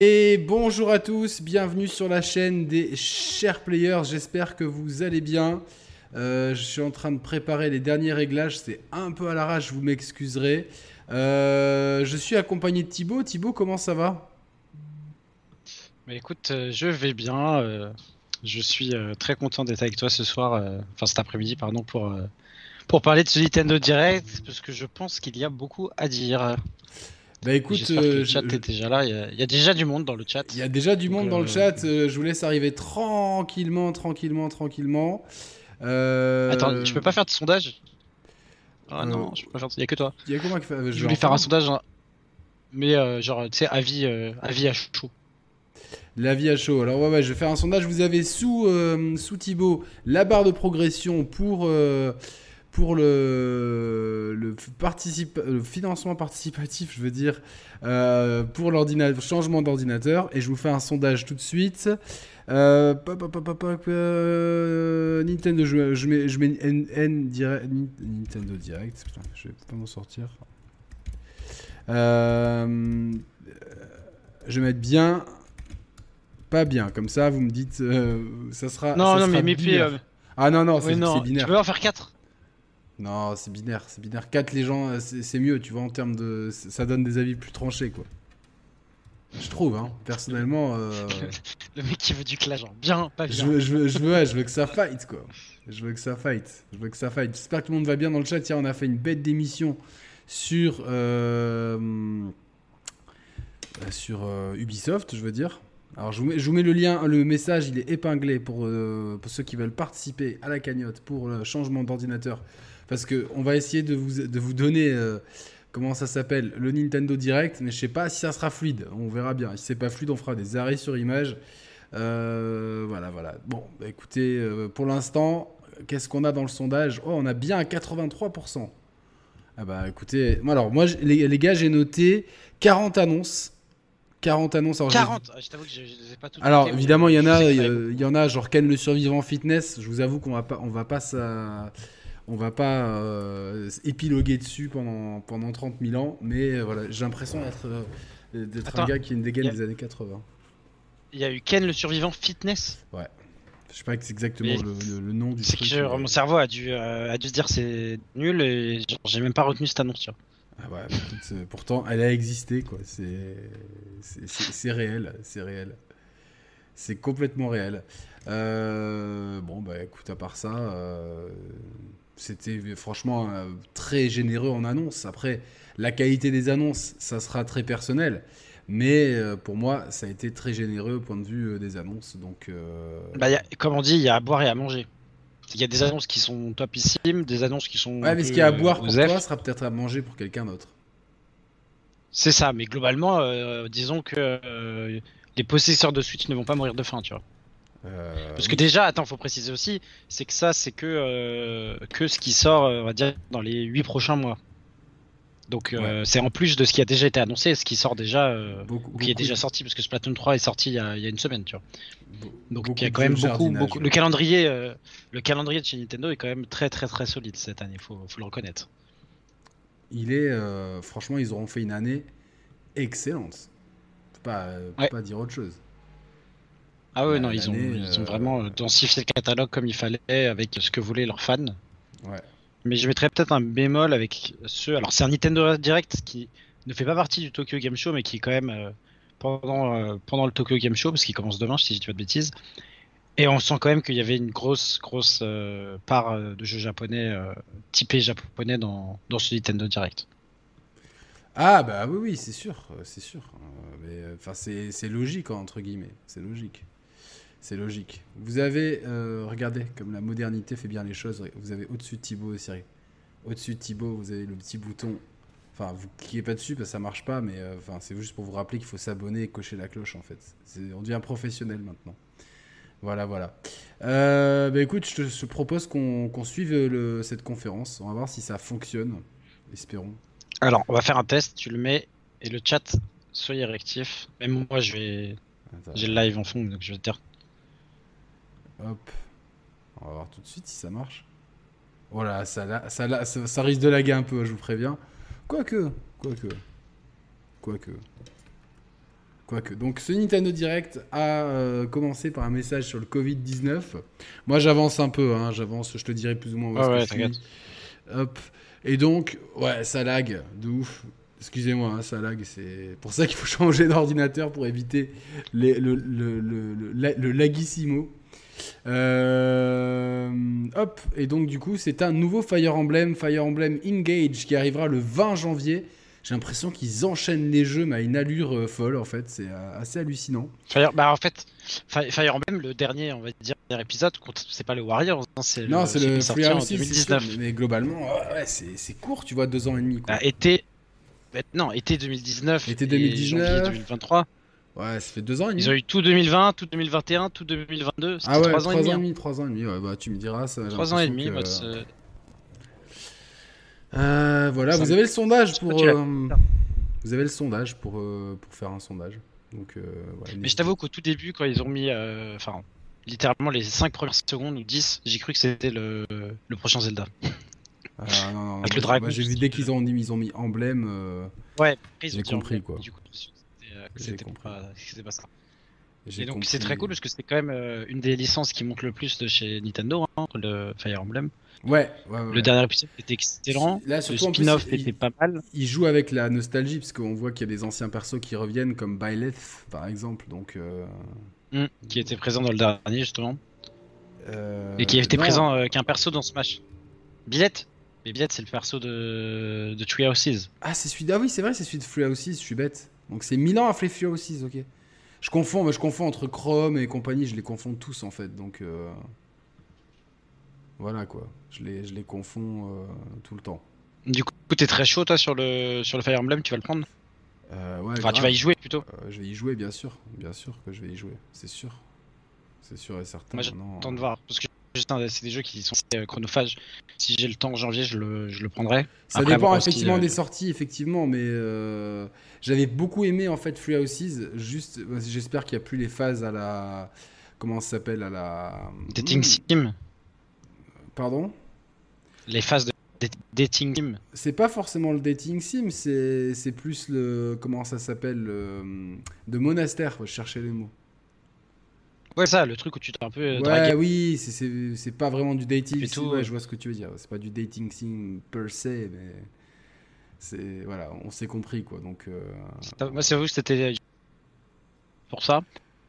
Et bonjour à tous, bienvenue sur la chaîne des chers players, j'espère que vous allez bien. Euh, je suis en train de préparer les derniers réglages, c'est un peu à l'arrache, vous m'excuserez. Euh, je suis accompagné de Thibaut. Thibaut, comment ça va? Écoute, euh, je vais bien. je suis très content d'être avec toi ce soir, enfin cet après-midi, pardon, pour, pour parler de ce Nintendo Direct, parce que je pense qu'il y a beaucoup à dire. Bah écoute, que le chat est déjà là. Il y, a, déjà du monde dans le chat. Il y a déjà du monde dans le chat. je vous laisse arriver tranquillement, tranquillement, tranquillement. Attends, je peux pas faire de sondage? Ah non, je peux pas faire. Il y a que toi. Il y a que moi qui. Je voulais faire un sondage, hein. mais genre, tu sais, avis, avis à chaud. L'avis à chaud. Alors ouais, ouais, je vais faire un sondage. Vous avez sous sous Thibaut la barre de progression pour pour le, le, le, financement participatif, je veux dire, euh, pour l'ordinateur, changement d'ordinateur. Et je vous fais un sondage tout de suite. Euh, euh, Nintendo, je, je, mets, je mets N, direct, Nintendo Direct. Putain, je vais pas m'en sortir. Euh, je vais mettre bien, pas bien. Comme ça, vous me dites, ça sera. Non, ça non, sera mais binaire. Ah non, non, c'est binaire. Tu peux en faire 4 non, c'est binaire, c'est binaire. 4 les gens, euh, c'est mieux, tu vois, en termes de. Ça donne des avis plus tranchés, quoi. Je trouve, hein, personnellement. Euh... Le mec qui veut du clash, genre bien, pas bien. Je veux, je, veux, je, veux, je veux que ça fight, quoi. Je veux que ça fight. Je veux que ça fight. J'espère que tout le monde va bien dans le chat. Tiens, on a fait une bête d'émission sur. Euh... Sur euh, Ubisoft, je veux dire. Alors, je vous, mets, je vous, mets, le lien, le message, il est épinglé pour, pour ceux qui veulent participer à la cagnotte pour le changement d'ordinateur parce qu'on va essayer de vous, de vous donner, euh, comment ça s'appelle, le Nintendo Direct, mais je sais pas si ça sera fluide, on verra bien. Si c'est pas fluide, on fera des arrêts sur image. Euh, voilà, voilà. Bon, bah, écoutez, euh, pour l'instant, qu'est-ce qu'on a dans le sondage? Oh, on a bien 83%. Ah bah écoutez, alors moi les, gars j'ai noté 40 annonces 40 annonces. Alors, 40 Je t'avoue que je, les ai pas toutes Alors évidemment il y en a, il y, en a genre Ken le survivant fitness. Je vous avoue qu'on va pas, on va pas ça, on va pas euh, épiloguer dessus pendant, pendant 30 000 ans, mais euh, voilà, j'ai l'impression d'être euh, d'être un gars qui a une dégaine des années 80. Il y a eu Ken le survivant fitness Ouais. Je sais pas exactement le, le, nom du C'est que mon cerveau a dû, a dû se dire c'est nul et j'ai même pas retenu cette annonce. Tu vois. Ah ouais, pourtant, elle a existé, quoi. C'est réel, c'est réel. C'est complètement réel. bon, bah écoute, à part ça, c'était franchement euh, très généreux en annonce. Après, la qualité des annonces, ça sera très personnel. Mais euh, pour moi, ça a été très généreux au point de vue euh, des annonces. Donc, bah, comme on dit, il y a à boire et à manger. Il y a des annonces qui sont topissimes, des annonces qui sont. Ouais, mais ce qu'il y a à boire pour toi sera peut-être à manger pour quelqu'un d'autre. C'est ça, mais globalement, disons que les possesseurs de Switch ne vont pas mourir de faim, tu vois. Euh, Parce que déjà, attends, faut préciser aussi, c'est que ça, c'est que, euh, que ce qui sort, euh, on va dire, dans les 8 prochains mois. Donc c'est en plus de ce qui a déjà été annoncé, ce qui sort déjà, ou qui est déjà sorti, parce que Splatoon 3 est sorti il y a, il y a une semaine, tu vois. Donc il y a quand même beaucoup, beaucoup. Le calendrier, le calendrier de chez Nintendo est quand même très très très solide cette année, faut, faut le reconnaître. Il est, franchement, ils auront fait une année excellente. Faut pas, faut pas dire autre chose. Ah ouais, non, ils ont, ils ont vraiment euh, densifié le catalogue comme il fallait avec ce que voulaient leurs fans. Ouais. Mais je mettrais peut-être un bémol avec ceux. Alors, c'est un Nintendo Direct qui ne fait pas partie du Tokyo Game Show, mais qui est quand même euh, pendant, euh, pendant le Tokyo Game Show, parce qu'il commence demain, si je dis pas de bêtises. Et on sent quand même qu'il y avait une grosse, grosse part de jeux japonais, typés japonais dans, dans ce Nintendo Direct. Ah bah oui, oui, c'est sûr, c'est sûr. Enfin, c'est logique, entre guillemets, c'est logique. C'est logique. Vous avez, euh, regardez, comme la modernité fait bien les choses, vous avez au-dessus de Thibaut série. Au-dessus de Thibaut, vous avez le petit bouton. Enfin, vous cliquez pas dessus parce que ça marche pas, mais euh, enfin, c'est juste pour vous rappeler qu'il faut s'abonner et cocher la cloche en fait. On devient professionnel maintenant. Voilà, voilà. Euh, bah écoute, je te propose qu'on suive le, cette conférence. On va voir si ça fonctionne. Espérons. Alors, on va faire un test. Tu le mets et le chat, soyez réactif. Même moi, je vais. J'ai le live en fond, donc je vais te dire Hop. On va voir tout de suite si ça marche. Voilà, ça, ça, ça, risque de laguer un peu, je vous préviens. Quoique, quoique, quoique. Quoique. Donc ce Nintendo Direct a euh, commencé par un message sur le Covid-19. Moi j'avance un peu, hein, j'avance, je te dirai plus ou moins où ouais, que je suis. Hop. Et donc, ouais, ça lag de ouf. Excusez-moi, hein, ça lag, c'est pour ça qu'il faut changer d'ordinateur pour éviter les, le, le, le, le, lagissimo. Euh, hop, et donc du coup, c'est un nouveau Fire Emblem, Fire Emblem Engage, qui arrivera le 20 janvier. J'ai l'impression qu'ils enchaînent les jeux, mais à une allure euh, folle, en fait. C'est euh, assez hallucinant. Fire, bah en fait, Fire Emblem, le dernier, on va dire, dernier épisode, c'est pas le Warriors, hein, c'est le, non, c'est le Free en 2019. mais globalement, ouais, c'est court, tu vois, deux ans et demi. Quoi. Bah, été, non, été 2019. Été 2019. 2023. Ouais, ça fait deux ans et demi. Ils ont eu tout 2020, tout 2021, tout 2022. Ah ouais, trois ans, et demi. Hein. Trois ans et demi, ouais, bah tu me diras. Ça, trois ans et demi, bah, euh, voilà, vous avez le sondage pour. Euh, vous avez le sondage pour, euh, pour faire un sondage. Donc, Mais je t'avoue qu'au tout début, quand ils ont mis. Enfin, littéralement les 5 premières secondes ou 10, j'ai cru que c'était le, le prochain Zelda. Ah, non, non, Avec le dragon. j'ai vu dès qu'ils ont, ils ont mis emblème. ouais, j'ai compris quoi. Du coup, c'était pas, pas. Et donc c'est très cool parce que c'est quand même une des licences qui monte le plus de chez Nintendo, hein, le Fire Emblem. Ouais, Le dernier épisode était excellent. Là, le spin-off était pas mal. Il joue avec la nostalgie parce qu'on voit qu'il y a des anciens persos qui reviennent comme Byleth par exemple. Donc, euh, hmm, qui était présent dans le dernier justement. Euh, Et qui était présent euh, qu'un perso dans Smash. Billette Mais Billette c'est le perso de, de Tree Houses. Ah, c'est celui Ah oui, c'est vrai, c'est celui de Tree Houses, je suis bête. Donc c'est Milan à Tree Houses, ok. Je confonds, mais je confonds entre Chrome et compagnie, je les confonds tous en fait. Donc. Voilà quoi, je les, je les confonds euh, tout le temps. Du coup, t'es très chaud toi sur le, sur le Fire Emblem, tu vas le prendre? Euh, ouais, Enfin, tu vas y jouer plutôt euh, Je vais y jouer, bien sûr, bien sûr que je vais y jouer, c'est sûr. C'est sûr et certain. Moi j'attends de voir, parce que c'est des jeux qui sont chronophages. Si j'ai le temps en janvier, je le, je le prendrai. Ça dépend effectivement des sorties, effectivement, mais j'avais beaucoup aimé en fait Free Houses. Juste, j'espère qu'il n'y a plus les phases à la. Comment ça s'appelle À la. Dating Sim Pardon? Les phases de dating sim. C'est pas forcément le dating sim, c'est plus le. Comment ça s'appelle De monastère, je cherchais les mots. Ouais, ça, le truc où tu t'es un peu. Euh, ouais, oui, c'est pas vraiment du dating sim. Ouais, je vois ce que tu veux dire. C'est pas du dating sim per se, mais. C'est. Voilà, on s'est compris, quoi. Donc. Euh, moi, c'est vrai que c'était. Pour ça.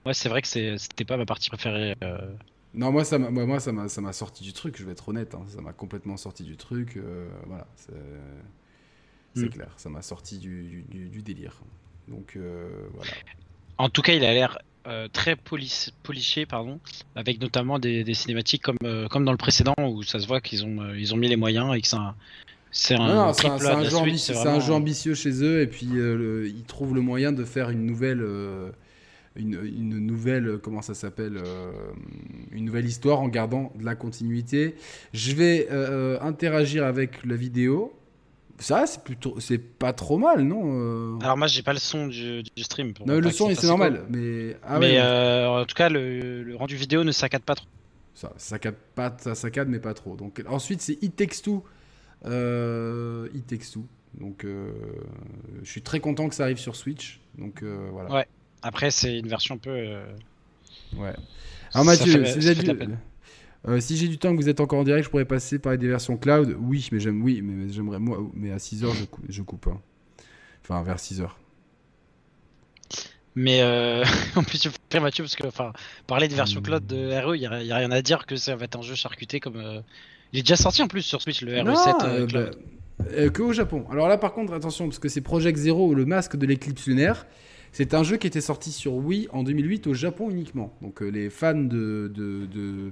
Ouais, c'est vrai que c'était pas ma partie préférée. Euh, non, moi, ça m'a, moi, ça m'a, ça m'a sorti du truc, je vais être honnête. Hein. Ça m'a complètement sorti du truc. Euh, voilà, c'est, c'est mm. clair. Ça m'a sorti du, du, délire. Donc, euh, voilà. En tout cas, il a l'air euh, très poliché, pardon, avec notamment des, des cinématiques comme, comme dans le précédent où ça se voit qu'ils ont, ils ont mis les moyens et que c'est un. C'est un, c'est un, jeu, ambitieux, un jeu ambitieux chez eux et puis ils trouvent le moyen de faire une nouvelle une, nouvelle, euh, comment ça s'appelle, euh, une nouvelle histoire en gardant de la continuité. Je vais euh, interagir avec la vidéo. Ça, c'est plutôt, c'est pas trop mal, non Alors moi, j'ai pas le son du, stream. non, le son, c'est normal, mais. Ah mais en tout cas, le, rendu vidéo ne saccade pas trop. Ça, saccade pas, ça saccade, mais pas trop. Donc ensuite, c'est It Takes Two. It Takes Two. Donc, je suis très content que ça arrive sur Switch. Donc voilà. Ouais. Après, c'est une version un peu. Euh, ouais. Alors Mathieu, euh, si, j'ai du temps que vous êtes encore en direct, je pourrais passer par des versions cloud. Oui, mais j'aime, oui, mais j'aimerais moi, mais à 6h je, coupe, je coupe. Hein. Enfin, vers 6h. Mais euh, en plus, tu fais Mathieu parce que enfin, parler de version cloud de RE, il n'y a, rien à dire que ça va être un jeu charcuté comme. Il est déjà sorti en plus sur Switch le RE7 cloud. Bah, que au Japon. Alors là, par contre, attention, parce que c'est Project Zero, le masque de l'éclipse lunaire. C'est un jeu qui était sorti sur Wii en 2008 au Japon uniquement. Donc euh, les fans de, de, de,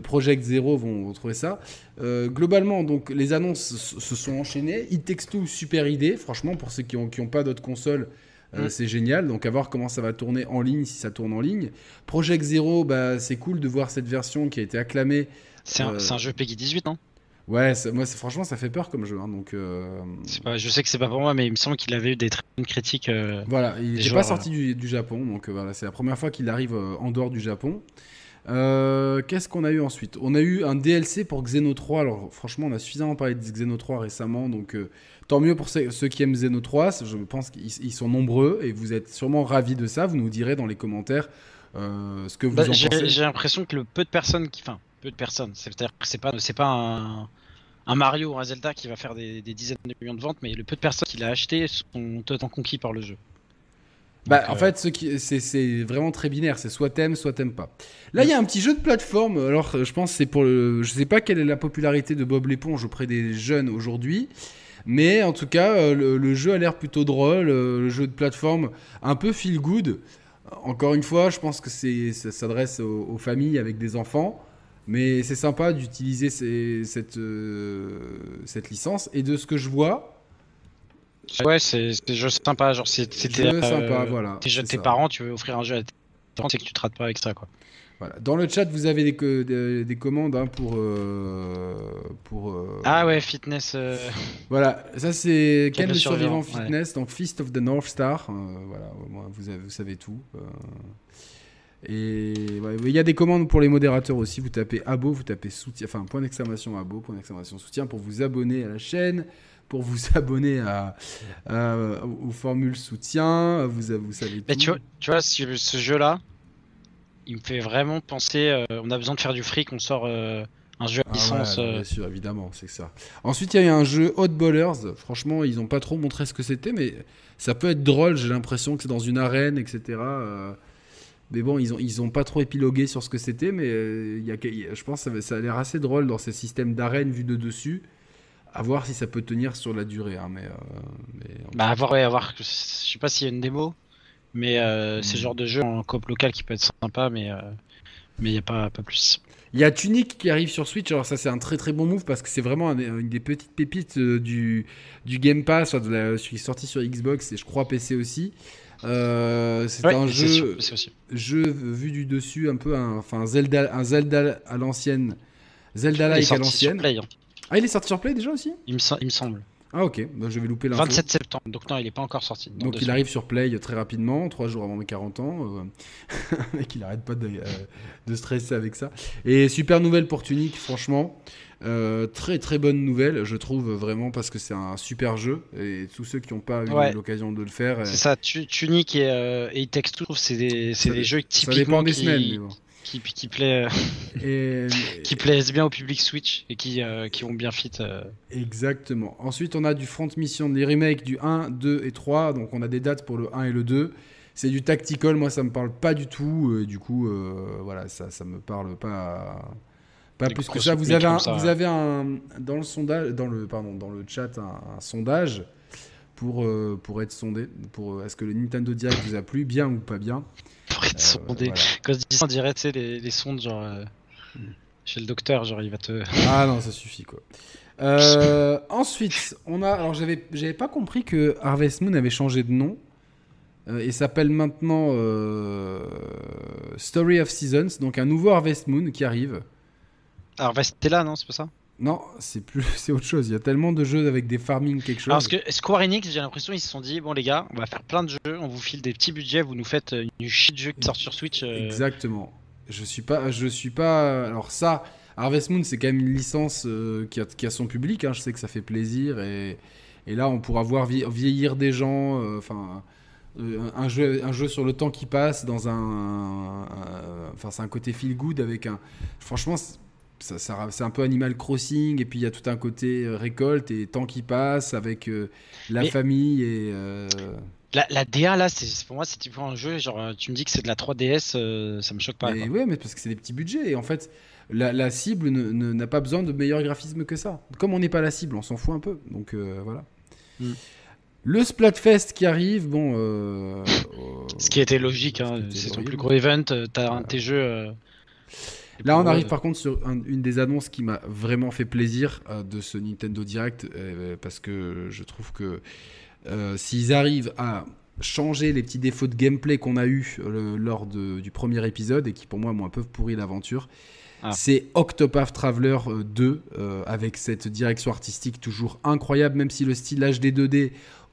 Project Zero vont, trouver ça. Euh, globalement, donc les annonces se sont enchaînées. It Takes Two, super idée. Franchement, pour ceux qui n'ont qui ont pas d'autres consoles, euh, mm. c'est génial. Donc à voir comment ça va tourner en ligne, si ça tourne en ligne. Project Zero, bah, c'est cool de voir cette version qui a été acclamée. C'est un, un, jeu Peggy 18, non? Ouais, moi franchement ça fait peur comme jeu. Hein, donc, euh, pas, je sais que c'est pas pour moi, mais il me semble qu'il avait eu des très bonnes critiques. Euh, voilà, il n'est pas sorti du, Japon, donc euh, voilà, c'est la première fois qu'il arrive en dehors du Japon. Qu'est-ce qu'on a eu ensuite? On a eu un DLC pour Xeno 3. Alors franchement, on a suffisamment parlé de Xeno 3 récemment, donc tant mieux pour ceux, qui aiment Xeno 3. Je pense qu'ils sont nombreux et vous êtes sûrement ravis de ça. Vous nous direz dans les commentaires ce que vous bah, en pensez. J'ai l'impression que le peu de personnes qui, enfin, peu de personnes. C'est-à-dire que c'est pas, pas un, un, Mario ou un Zelda qui va faire des, dizaines de millions de ventes, mais le peu de personnes qui l'a acheté sont totalement conquis par le jeu. Bah, en euh, fait, ce qui, c'est, vraiment très binaire. C'est soit t'aimes, soit t'aimes pas. Là, il y a un petit jeu de plateforme. Alors, je pense c'est pour le. Je sais pas quelle est la popularité de Bob l'éponge auprès des jeunes aujourd'hui. Mais en tout cas, euh, le, jeu a l'air plutôt drôle. Euh, le jeu de plateforme un peu feel good. Encore une fois, je pense que c'est, ça s'adresse aux, familles avec des enfants. Mais c'est sympa d'utiliser cette, euh, cette licence. Et de ce que je vois. Ouais, c'est juste sympa. Genre, c'était. Euh, sympa, voilà. T'es tes parents, tu veux offrir un jeu à tes parents, c'est que tu te rates pas avec ça, quoi. Voilà. Dans le chat, vous avez des, des, commandes hein, pour. Euh, pour euh, ah ouais, fitness. Voilà, ça c'est Ken le survivant fitness, donc Feast of the North Star. voilà, vous, avez, vous savez tout. Et il y a des commandes pour les modérateurs aussi. Vous tapez abo, vous tapez soutien, enfin point d'exclamation abo, point d'exclamation soutien pour vous abonner à la chaîne, pour vous abonner à, aux formules soutien. Vous, vous savez tout. tu vois, tu vois ce jeu-là, il me fait vraiment penser. Euh, on a besoin de faire du fric, on sort. Euh, un jeu à ah licence. Euh. bien sûr, évidemment, c'est ça. Ensuite, il y a un jeu Hot Ballers. Franchement, ils n'ont pas trop montré ce que c'était, mais ça peut être drôle. J'ai l'impression que c'est dans une arène, etc. Mais bon, ils ont, ils ont pas trop épilogué sur ce que c'était, mais euh, y a, je pense que ça, a l'air assez drôle dans ces systèmes d'arène vu de dessus. À voir si ça peut tenir sur la durée. Hein, mais, euh, Bah, à voir, ouais, à voir. Je sais pas s'il y a une démo, mais euh, c'est le genre de jeu en coop local qui peut être sympa, mais mais il n'y a pas, pas plus. Il y a Tunic qui arrive sur Switch. Alors, ça, c'est un très très bon move parce que c'est vraiment une des petites pépites du, du Game Pass, de la, qui est sorti sur Xbox et je crois PC aussi. Euh, c'est un jeu, jeu vu du dessus, un peu un, enfin Zelda, un Zelda à l'ancienne, Zelda-like à l'ancienne. Hein. Ah, il est sorti sur Play déjà aussi? Il me, il me semble. Ah ok, bah, je vais louper l'info. 27 septembre, donc non, il n'est pas encore sorti. Donc il arrive sur Play très rapidement, trois jours avant mes 40 ans. Euh... mec, il arrête pas de, euh, de, stresser avec ça. Et super nouvelle pour Tunic, franchement. Euh, très très bonne nouvelle, je trouve vraiment parce que c'est un super jeu et tous ceux qui n'ont pas eu l'occasion de le faire. C'est ça, Tunic et, euh, et Text c'est des, des, jeux typiquement qui, semaines, qui, qui, plaît, euh, et... qui plaisent bien au public Switch et qui, euh, qui ont bien fit. Exactement. Ensuite, on a du front mission, des remakes du 1, 2 et 3. Donc, on a des dates pour le 1 et le 2. C'est du tactical, moi ça me parle pas du tout. du coup, voilà, ça, ça me parle pas. Pas plus que ça. Vous avez, un, vous avez un dans le sondage, dans le pardon, dans le chat, un, sondage pour euh, pour être sondé. Pour euh, est-ce que le Nintendo Direct vous a plu, bien ou pas bien? Sondé. Quand je dis ça, on dirait tu sais les, les sondes genre euh, hmm. chez le docteur, genre il va te. Ah non, ça suffit quoi. ensuite, on a. Alors, j'avais, j'avais pas compris que Harvest Moon avait changé de nom et s'appelle maintenant Story of Seasons, donc un nouveau Harvest Moon qui arrive. Là, non, c'est pas ça? Non, c'est plus, c'est autre chose. Il y a tellement de jeux avec des farming quelque chose. parce que Square Enix, j'ai l'impression ils se sont dit bon les gars, on va faire plein de jeux, on vous file des petits budgets, vous nous faites une shit de jeu qui sort sur Switch. Euh. Exactement. Je suis pas, je suis pas. Alors ça, Harvest Moon, c'est quand même une licence euh, qui, a, qui, a, son public. Hein. Je sais que ça fait plaisir et, et là, on pourra voir vieillir des gens. Euh, enfin. un, jeu, un jeu sur le temps qui passe dans un, enfin c'est un côté feel good avec un franchement c'est un peu Animal Crossing et puis il y a tout un côté euh, récolte et temps qui passe avec euh, la famille et euh, la, la, DA là c'est pour moi c'est type un jeu genre tu me dis que c'est de la 3DS ça me choque pas oui mais parce que c'est des petits budgets et en fait la, cible n'a pas besoin de meilleur graphisme que ça comme on n'est pas la cible on s'en fout un peu donc voilà hmm. Le Splatfest qui arrive, bon. Ce qui était logique, hein, c'est son plus gros event. T'as un de tes jeux Là, on arrive par contre sur une des annonces qui m'a vraiment fait plaisir euh, de ce Nintendo Direct, euh, parce que je trouve que euh, s'ils arrivent à changer les petits défauts de gameplay qu'on a eu lors du premier épisode et qui pour moi m'ont un peu pourri l'aventure, ah. c'est Octopath Traveler 2 avec cette direction artistique toujours incroyable, même si le style HD 2D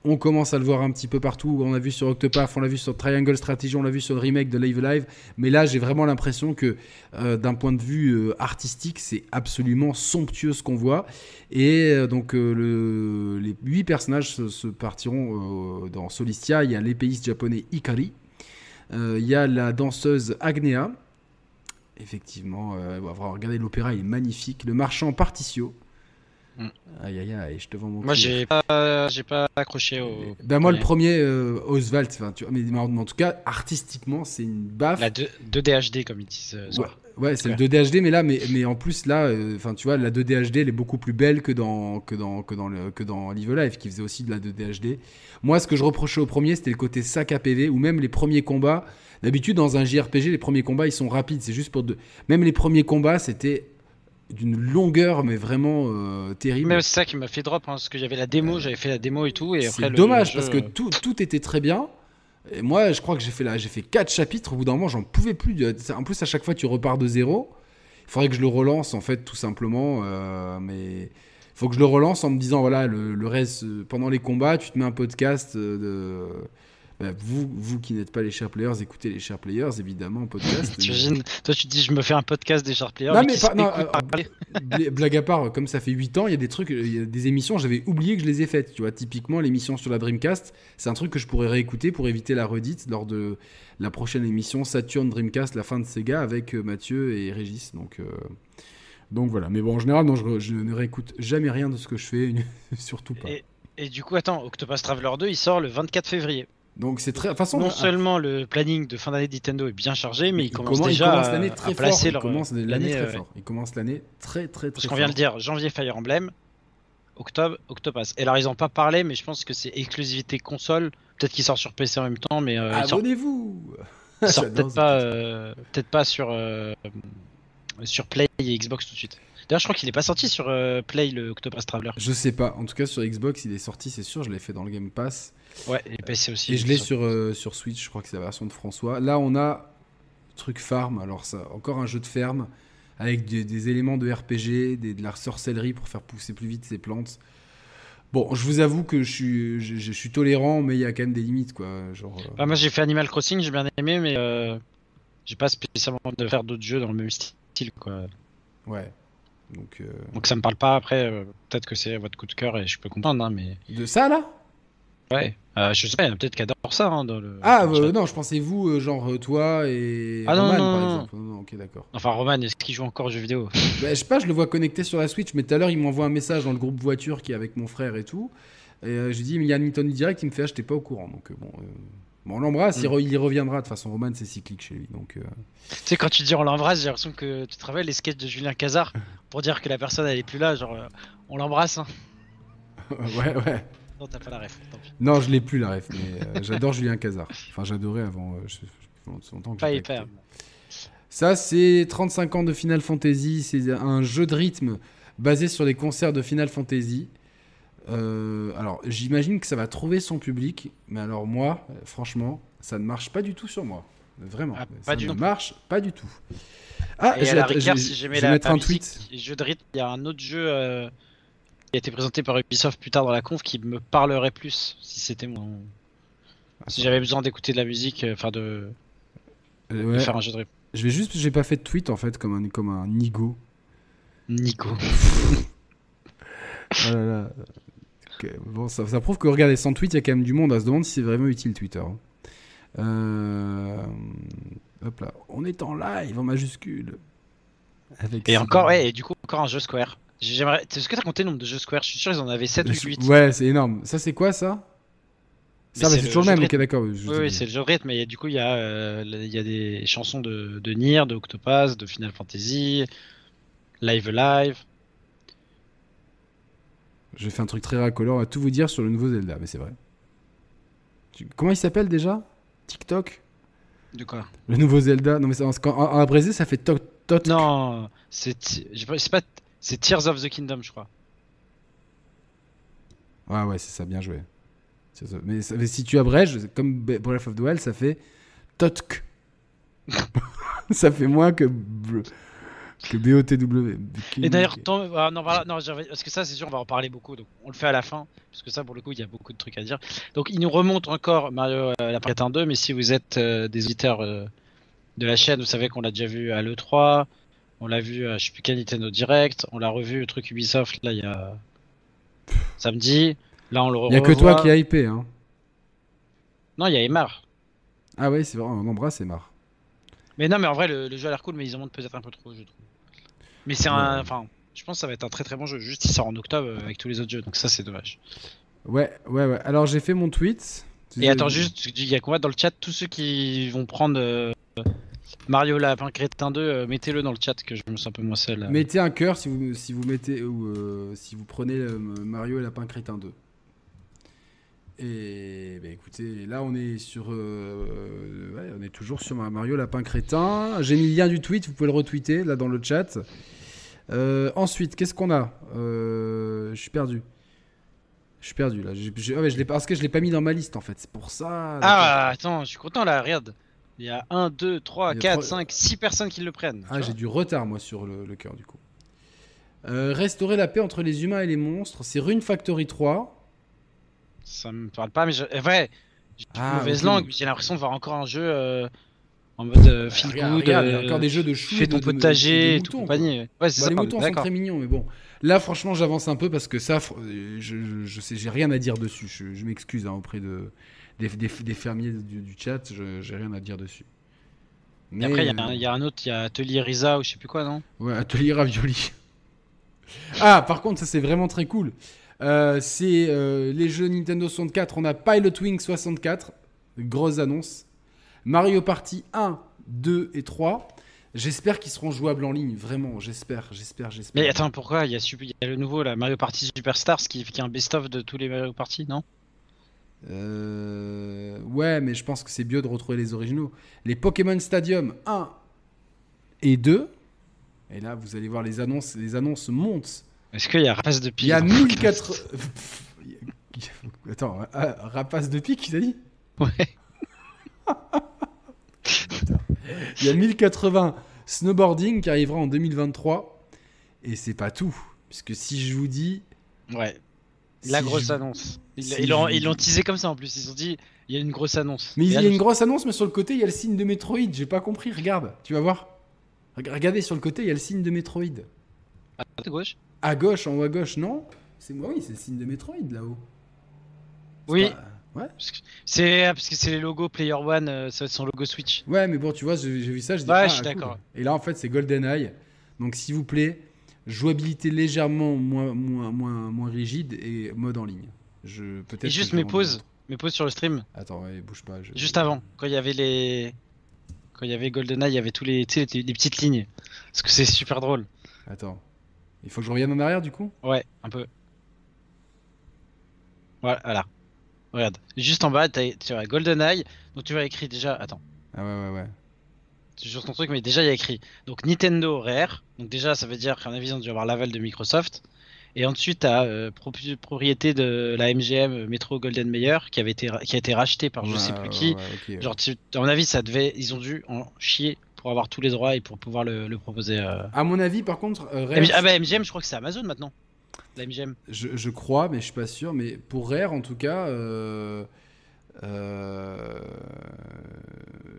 On commence à le voir un petit peu partout. On l'a vu sur Octopath, on l'a vu sur Triangle Strategy, on l'a vu sur le remake de Live Live. Mais là, j'ai vraiment l'impression que euh, d'un point de vue euh, artistique, c'est absolument somptueux ce qu'on voit. Et euh, donc, le, les huit personnages se, partiront dans Solistia. Il y a l'épéiste japonais Ikari. il y a la danseuse Agnea. Effectivement, avoir regardé l'opéra, il est magnifique. Le marchand Particio. Mm. Aïe aïe aïe, je te vends mon Moi j'ai pas, j'ai pas accroché au. Ben moi le premier euh, Oswald, tu vois, mais, en tout cas artistiquement c'est une baffe. La 2, dhd comme ils disent. Euh, ouais, c'est le 2DHD, mais là, mais, mais en plus là, euh, enfin tu vois, la 2DHD elle est beaucoup plus belle que dans que dans que dans le, que dans Live Life qui faisait aussi de la 2DHD. Moi ce que je reprochais au premier c'était le côté sac à PV ou même les premiers combats. D'habitude dans un JRPG les premiers combats ils sont rapides, c'est juste pour de... même les premiers combats c'était d'une longueur mais vraiment euh, terrible. Mais c'est ça qui m'a fait drop hein, parce que j'avais la démo, euh, j'avais fait la démo et tout et C'est dommage parce que tout, tout était très bien. Et moi, je crois que j'ai fait là, j'ai fait quatre chapitres. Au bout d'un moment, j'en pouvais plus. En plus, à chaque fois, tu repars de zéro. Il faudrait que je le relance en fait, tout simplement. Euh, mais il faut que je le relance en me disant voilà, le, le, reste pendant les combats, tu te mets un podcast de bah, vous, vous qui n'êtes pas les chers players, écoutez les chers players, évidemment, podcast. toi, tu dis, je me fais un podcast des chers players. Non, mais, euh, blague à part, comme ça fait 8 ans, il y a des trucs, il y a des émissions, j'avais oublié que je les ai faites. Tu vois, typiquement, l'émission sur la Dreamcast, c'est un truc que je pourrais réécouter pour éviter la redite lors de la prochaine émission Saturn Dreamcast, la fin de Sega, avec euh, Mathieu et Régis. Donc. Euh, donc voilà, mais bon, en général, non, je, je, ne réécoute jamais rien de ce que je fais, surtout pas. Et, et du coup, attends, Octopus Traveler 2, il sort le 24 février. Donc c'est très. façon, non seulement le planning de fin d'année Nintendo est bien chargé, mais il, commence déjà l'année très à placer fort. Il commence l'année très fort. Il commence l'année très très très Parce qu'on vient de dire janvier Fire Emblem, octobre Octopass. Et alors ils n'ont pas parlé, mais je pense que c'est exclusivité console. Peut-être qu'il sort sur PC en même temps, mais euh, abonnez-vous. Il sort, peut-être pas, euh, peut-être pas sur euh, sur Play et Xbox tout de suite. D'ailleurs, je crois qu'il est pas sorti sur euh, Play le Octopass Traveler. Je sais pas. En tout cas, sur Xbox, il est sorti, c'est sûr. Je l'ai fait dans le Game Pass. Ouais, et PC aussi. Et je l'ai sur, euh, sur Switch, je crois que c'est la version de François. Là, on a truc farm, alors ça, encore un jeu de ferme avec des, éléments de RPG, de la sorcellerie pour faire pousser plus vite ses plantes. Bon, je vous avoue que je suis, je, suis tolérant, mais il y a quand même des limites, quoi. Genre, euh. bah, moi, j'ai fait Animal Crossing, j'ai bien aimé, mais euh, j'ai pas spécialement de faire d'autres jeux dans le même style, quoi. Ouais. Donc, Donc ça me parle pas. Après, peut-être que c'est votre coup de cœur et je peux comprendre, hein, mais. De ça là? Ouais. Euh, je sais pas, il y en a peut-être qui adorent ça hein, dans le. Ah euh, non, je pensais vous, euh, genre toi et ah, Roman non, par exemple. Non, ok, d'accord. Enfin, Roman, est-ce qu'il joue encore aux jeux vidéo? Bah, Je sais pas, je le vois connecté sur la Switch, mais tout à l'heure il m'envoie un message dans le groupe voiture qui est avec mon frère et tout. Et je lui dis, mais il y a Nintendo Direct, il me fait, ah, j'étais pas au courant. Donc bon. Bon, on l'embrasse, il, mm. reviendra. De toute façon, Roman, c'est cyclique chez lui. Donc, Tu sais, quand tu dis on l'embrasse, j'ai l'impression que tu travailles les sketchs de Julien Cazard pour dire que la personne, elle est plus là. Genre, on l'embrasse. Hein. ouais, ouais. Non, t'as pas la ref. Non, je l'ai plus la ref, mais euh, j'adore Julien Cazard. Enfin, j'adorais avant. Euh, je, longtemps que pas hyper. Ça, c'est 35 ans de Final Fantasy. C'est un jeu de rythme basé sur les concerts de Final Fantasy. Euh, alors, j'imagine que ça va trouver son public, mais alors moi, franchement, ça ne marche pas du tout sur moi. Vraiment. Ah, ça ne marche pas du tout. Ah, je vais, mettre un tweet. Jeu de rythme, il y a un autre jeu a été présenté par Ubisoft plus tard dans la conf qui me parlerait plus si c'était mon. Si j'avais besoin d'écouter de la musique, euh, enfin de... faire un jeu de. Je vais juste, j'ai pas fait de tweet en fait comme un comme un Nigo. Nigo. oh Bon, ça, ça, prouve que regardez, sans tweet, il y a quand même du monde à se demander si c'est vraiment utile Twitter. Hein. Euh... Hop là, on est en live en majuscule. Avec et encore, ouais, et du coup, encore un jeu Square. J'aimerais. Est-ce que t'as compté le nombre de jeux Square Je suis sûr qu'ils en avaient 7 ou 8. Ouais, c'est énorme. Ça, c'est quoi ça? Ça, c'est toujours le même, ok, d'accord. Oui, oui c'est le jeu de rythme, mais du coup, il y, a, euh, y a des chansons de, de Nier, de Octopath, de Final Fantasy, Live Live. J'ai fait un truc très racoleur, on va tout vous dire sur le nouveau Zelda, mais c'est vrai. Comment il s'appelle déjà? TikTok? De quoi? Le nouveau Zelda? Non, mais en, en, en ça fait Tot. Non, c'est pas c'est Tears of the Kingdom, je crois. Ouais, ouais, c'est ça, bien joué. Mais, si tu abrèges, comme Breath of the Wild, ça fait Totk. ça fait moins que. Que BOTW. Et d'ailleurs, ah, non, voilà, non, parce que ça, c'est sûr, on va en parler beaucoup. Donc, on le fait à la fin, parce que ça, pour le coup, il y a beaucoup de trucs à dire. Donc, il nous remonte encore Mario euh, la Prête 2, mais si vous êtes euh, des auditeurs euh, de la chaîne, vous savez qu'on l'a déjà vu à l'E3, on l'a vu à je sais plus quel Nintendo Direct, on l'a revu le truc Ubisoft, là, il y a samedi. Là, on le Il y a que toi qui a hypé, hein. Non, il y a Emar. Ah ouais, c'est vrai, on embrasse Emar. Mais non, mais en vrai, le, jeu a l'air cool, mais ils en montrent peut-être un peu trop, je trouve. Mais c'est un. Enfin, je pense que ça va être un très très bon jeu. Juste, il sort en octobre euh, avec tous les autres jeux, donc ça, c'est dommage. Ouais, ouais, ouais. Alors, j'ai fait mon tweet. Et attends, juste, il y a quoi dans le chat? Tous ceux qui vont prendre euh, Mario Lapin Crétin 2, euh, mettez-le dans le chat que je me sens un peu moins seul. Mettez un cœur si vous, si vous mettez ou si vous prenez Mario Lapin Crétin 2. Et bah, écoutez, là on est sur, ouais, on est toujours sur Mario Lapin Crétin. J'ai mis le lien du tweet, vous pouvez le retweeter là dans le chat. Euh, ensuite, qu'est-ce qu'on a? Euh, Je suis perdu. Je suis perdu là. Ah je parce que je l'ai pas mis dans ma liste en fait. C'est pour ça. Ah, attends, je suis content là. Regarde. Il y a 1, 2, 3, 4, 5, 6 personnes qui le prennent. Ah, j'ai du retard moi sur le, cœur du coup. Euh, restaurer la paix entre les humains et les monstres. C'est Rune Factory 3. Ça me parle pas, mais je... vrai, j'ai ah, mauvaise langue. J'ai l'impression de voir encore un jeu en mode euh, feel good. il y a euh, encore des jeux de chou. Fais ton potager et tout compagnie. Ouais, c'est bah, Les moutons sont très mignons, mais bon. Là, franchement, j'avance un peu parce que ça, je, je, sais, j'ai rien à dire dessus. Je, m'excuse hein, auprès de, des, des, fermiers du, chat, j'ai rien à dire dessus. Mais, après, il y, a un autre, il y a Atelier Risa ou je sais plus quoi, non? Ouais, Atelier Ravioli. ah, par contre, ça c'est vraiment très cool. Euh, c'est les jeux Nintendo 64. On a Pilot Wing 64, grosse annonce. Mario Party 1, 2 et 3. J'espère qu'ils seront jouables en ligne, vraiment, j'espère, j'espère, j'espère. Mais attends, pourquoi il y, a, il y, a, le nouveau, là, Mario Party Superstars, qui, qui est un best-of de tous les Mario Party, non? Euh... Ouais, mais je pense que c'est mieux de retrouver les originaux. Les Pokémon Stadium 1 et 2. Et là, vous allez voir, les annonces, les annonces montent. Est-ce qu'il y a Rapace de Pique Il y a 1004... Attends, Rapace de Pique, il a dit Ouais. Il y a 1080 snowboarding qui arrivera en 2023. Et c'est pas tout. Puisque si je vous dis. Ouais. La grosse annonce. Ils l'ont teasé comme ça en plus. Ils ont dit il y a une grosse annonce. Mais il y a une grosse annonce, mais sur le côté, il y a le signe de Metroid. J'ai pas compris. Regarde, tu vas voir. Regardez sur le côté, il y a le signe de Metroid. À gauche À gauche, en haut à gauche, non C'est moi, oui, c'est le signe de Metroid là-haut. Oui. Ouais. C'est parce que c'est les logos Player One, euh, ça va être son logo Switch. Ouais, mais bon, tu vois, j'ai vu ça, je dis ouais, ah, je suis d'accord. Et là, en fait, c'est GoldenEye. Donc, s'il vous plaît, jouabilité légèrement moins, moins, moins, moins rigide et mode en ligne. Je peut-être. Et juste mes pauses, mes pauses sur le stream. Attends, ouais, bouge pas. Juste avant, quand il y avait les, quand il y avait GoldenEye, il y avait tous les, les, les petites lignes. Parce que c'est super drôle. Attends, il faut que je revienne en arrière du coup? Ouais, un peu. Voilà. Regarde, juste en bas, tu as GoldenEye. Donc tu vas écrire déjà. Attends. Ah ouais, ouais, ouais. C'est juste ton truc, mais déjà il y a écrit. Donc Nintendo Rare. Donc déjà, ça veut dire qu'en avis, on doit avoir l'aval de Microsoft. Et ensuite, tu as euh, propriété de la MGM euh, Metro Golden Mayer qui, avait été, qui a été racheté par je sais plus qui. Genre, à mon avis, ça devait, ils ont dû en chier pour avoir tous les droits et pour pouvoir le, proposer. Euh. À mon avis, par contre. Ah bah MGM, je crois que c'est Amazon maintenant la MGM je, crois, mais je suis pas sûr. Mais pour Rare, en tout cas, euh, euh,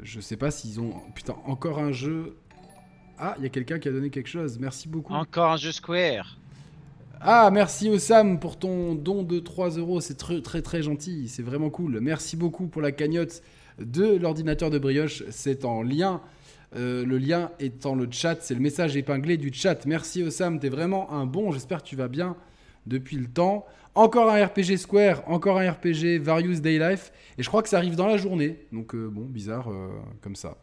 je sais pas s'ils ont. Putain, encore un jeu. Ah, il y a quelqu'un qui a donné quelque chose. Merci beaucoup. Encore un jeu Square. Ah, merci Osam pour ton don de 3 euros. C'est très, très, très gentil. C'est vraiment cool. Merci beaucoup pour la cagnotte de l'ordinateur de brioche. C'est en lien euh, le lien dans le chat, c'est le message épinglé du chat. Merci Osam, t'es vraiment un bon, j'espère que tu vas bien depuis le temps. Encore un RPG Square, encore un RPG Various Day Life, et je crois que ça arrive dans la journée. Donc euh, bon, bizarre euh, comme ça.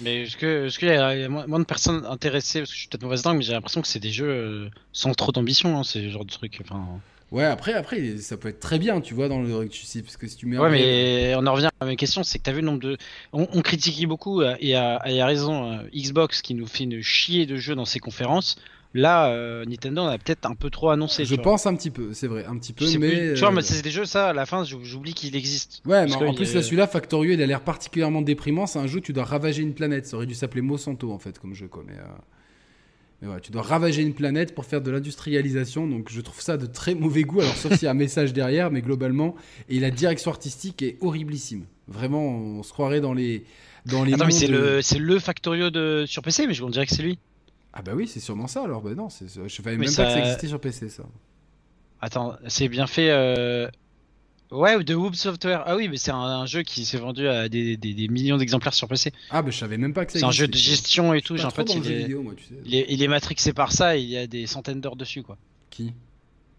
Mais est-ce qu'il y, a moins de personnes intéressées Parce que je suis peut-être mauvaise langue, mais j'ai l'impression que c'est des jeux sans trop d'ambition, hein, ces genres de trucs. Enfin... Ouais, après, après, ça peut être très bien, tu vois, dans le tu sais, parce que si tu mets. Ouais, mais on en revient à ma question, c'est que t'as vu le nombre de. On, on critique beaucoup euh, et a, a raison euh, Xbox qui nous fait une chier de jeux dans ses conférences. Là, euh, Nintendo on a peut-être un peu trop annoncé. Je pense un petit peu, c'est vrai, un petit peu, mais. Tu vois, mais c'est des jeux, ça, à la fin, j'oublie qu'il existe. Ouais, mais en plus, là, celui-là, Factorio, il a l'air particulièrement déprimant. C'est un jeu, tu dois ravager une planète. Ça aurait dû s'appeler Monsanto, en fait, comme jeu, quoi. Mais, tu dois ravager une planète pour faire de l'industrialisation, donc je trouve ça de très mauvais goût, alors sauf s'il y a un message derrière, mais globalement, et la direction artistique est horriblissime. Vraiment, on se croirait dans les... Dans les Attends, mais c'est le, le Factorio de... sur PC, mais je dirais que c'est lui. Ah bah oui, c'est sûrement ça alors, bah non, je savais même pas que ça existait sur PC ça. Attends, c'est bien fait... Euh... Ouais, de Whoop Software. Ah oui, mais c'est un, jeu qui s'est vendu à des, des, millions d'exemplaires sur PC. Ah bah je savais même pas que ça C'est un jeu de gestion et tout. Genre, en fait, il, est, vidéo, moi, tu sais. il, est, il est matrixé par ça et il y a des centaines d'heures dessus quoi. Qui?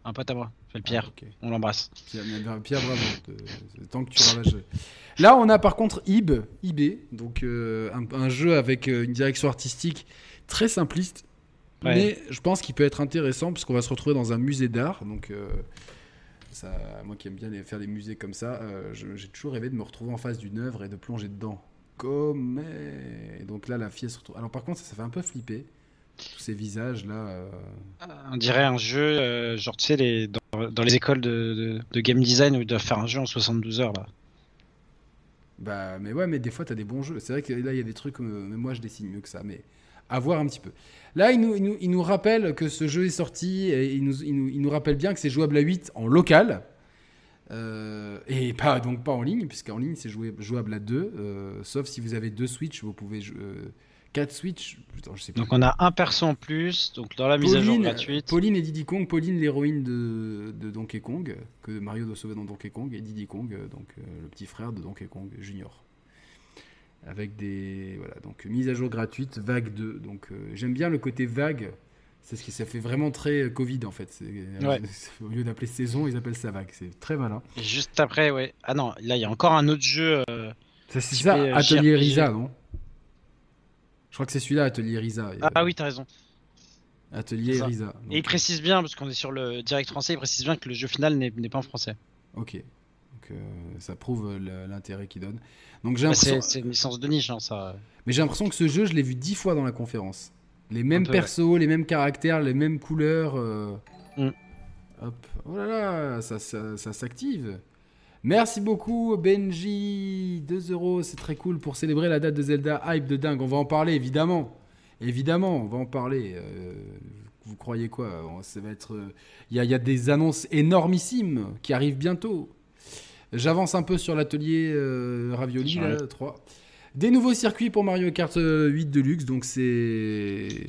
Un pote à moi, le Pierre. Ah, on l'embrasse. Pierre, Pierre, bravo. Tant que tu ravages. Là, on a par contre Ib, IB, donc euh, un, jeu avec euh, une direction artistique très simpliste. Mais je pense qu'il peut être intéressant parce qu'on va se retrouver dans un musée d'art. Donc, euh, moi qui aime bien faire des musées comme ça, euh, j'ai toujours rêvé de me retrouver en face d'une œuvre et de plonger dedans. Comme. Et donc là, la fille se retrouve. Alors par contre, ça, fait un peu flipper. Tous ces visages là. Euh. On dirait un jeu, euh, genre tu sais, les, dans, les écoles de, game design où ils doivent faire un jeu en 72 heures là. Bah, mais ouais, mais des fois, t'as des bons jeux. C'est vrai que là, il y a des trucs, mais moi, je dessine mieux que ça. Mais à voir un petit peu. Là, il nous, il nous, rappelle que ce jeu est sorti et il nous, il nous, rappelle bien que c'est jouable à 8 en local. Euh, et pas donc pas en ligne, puisqu'en ligne c'est jouable à 2. Euh, sauf si vous avez deux Switch, vous pouvez. Euh, 4 Switch, je sais Donc on a un perso en plus, donc dans la mise à jour gratuite. Pauline et Diddy Kong, Pauline l'héroïne de, de, Donkey Kong, que Mario doit sauver dans Donkey Kong, et Diddy Kong, donc le petit frère de Donkey Kong Junior avec des voilà donc mise à jour gratuite vague 2 donc euh, j'aime bien le côté vague. C'est ce qui ça fait vraiment très euh, Covid en fait. Euh, au lieu d'appeler saison ils appellent ça vague. C'est très malin. Et juste après ouais. Ah non là il y a encore un autre jeu c'est ça Atelier Risa non? Je crois que c'est celui-là Atelier Risa. Ah, oui t'as raison. Atelier Risa et il précise bien parce qu'on est sur le direct français il précise bien que le jeu final n'est pas en français. Ok donc ça prouve l'intérêt qu'il donne donc j'ai bah, C'est une licence de niche, hein, ça. Mais j'ai l'impression que ce jeu, je l'ai vu dix fois dans la conférence. Les mêmes persos, les mêmes caractères, les mêmes couleurs. Euh. Mm. Hop. Oh là là, ça, ça, s'active. Merci beaucoup Benji, 2 euros, c'est très cool pour célébrer la date de Zelda, hype de dingue, on va en parler évidemment, évidemment, on va en parler. Euh, vous croyez quoi? Ça va être, il y, y, a des annonces énormissimes qui arrivent bientôt. J'avance un peu sur l'atelier euh, Ravioli, là, 3. Des nouveaux circuits pour Mario Kart 8 euh, Deluxe, donc c'est.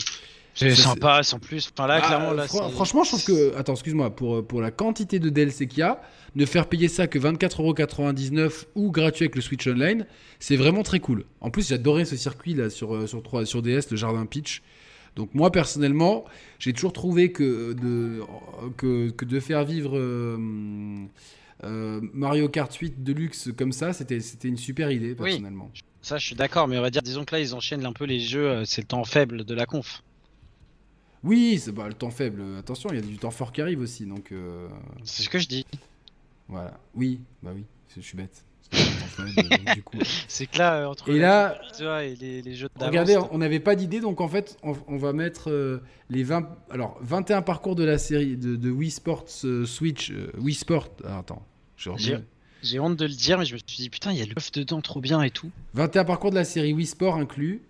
C'est sympa, sans plus. Enfin là, ah, clairement, là, franchement, je trouve que. Attends, excuse-moi, pour, pour la quantité de DLC qu'il y a, ne faire payer ça que 24,99€ ou gratuit avec le Switch Online, c'est vraiment très cool. En plus, j'adorais ce circuit là sur, euh, sur, 3, sur DS, le Jardin Peach. Donc, moi, personnellement, j'ai toujours trouvé que de, que, que de faire vivre. Euh, Mario Kart 8 Deluxe comme ça, c'était une super idée personnellement. ça, je suis d'accord, mais on va dire, disons que là, ils enchaînent un peu les jeux, euh, c'est le temps faible de la conf. Oui, c'est bah, le temps faible. Attention, il y a du temps fort qui arrive aussi, donc. Euh, c'est ce que je dis. Voilà. Oui, bah oui, je suis bête. C'est que là, entre et là, et les, jeux de Regardez, on n'avait pas d'idée, donc en fait, on, va mettre les 20, alors 21 parcours de la série de, Wii Sports Switch, Wii Sport. Ah, attends, j'ai honte de le dire, mais je me suis dit, putain, il y a l'œuf dedans trop bien et tout. 21 parcours de la série Wii Sport inclus.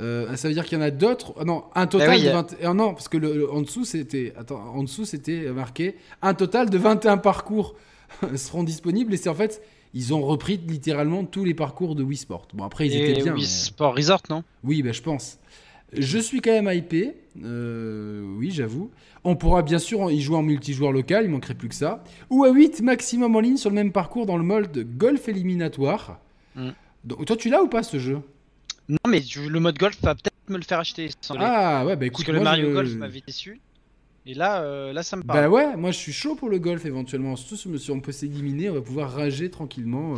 Euh, ça veut dire qu'il y en a d'autres. Ah non, un total bah de ah non, parce que le, en dessous c'était, attends, en dessous c'était marqué un total de 21 parcours seront disponibles et c'est en fait ils ont repris littéralement tous les parcours de Wii Sport. Bon après ils étaient bien. Wii Sport Resort non? Oui, ben je pense. Je suis quand même hypé, euh, oui j'avoue. On pourra bien sûr y jouer en multijoueur local, il manquerait plus que ça. Ou à 8 maximum en ligne sur le même parcours dans le mode golf éliminatoire. Mm. Donc, toi tu l'as ou pas ce jeu? Non mais le mode golf va peut-être me le faire acheter. ah ouais bah écoute. Parce que le Mario Golf m'avait déçu. Et là, euh, là, ça me parle. Bah ouais, moi je suis chaud pour le golf éventuellement. Surtout si on peut s'éliminer, on va pouvoir rager tranquillement.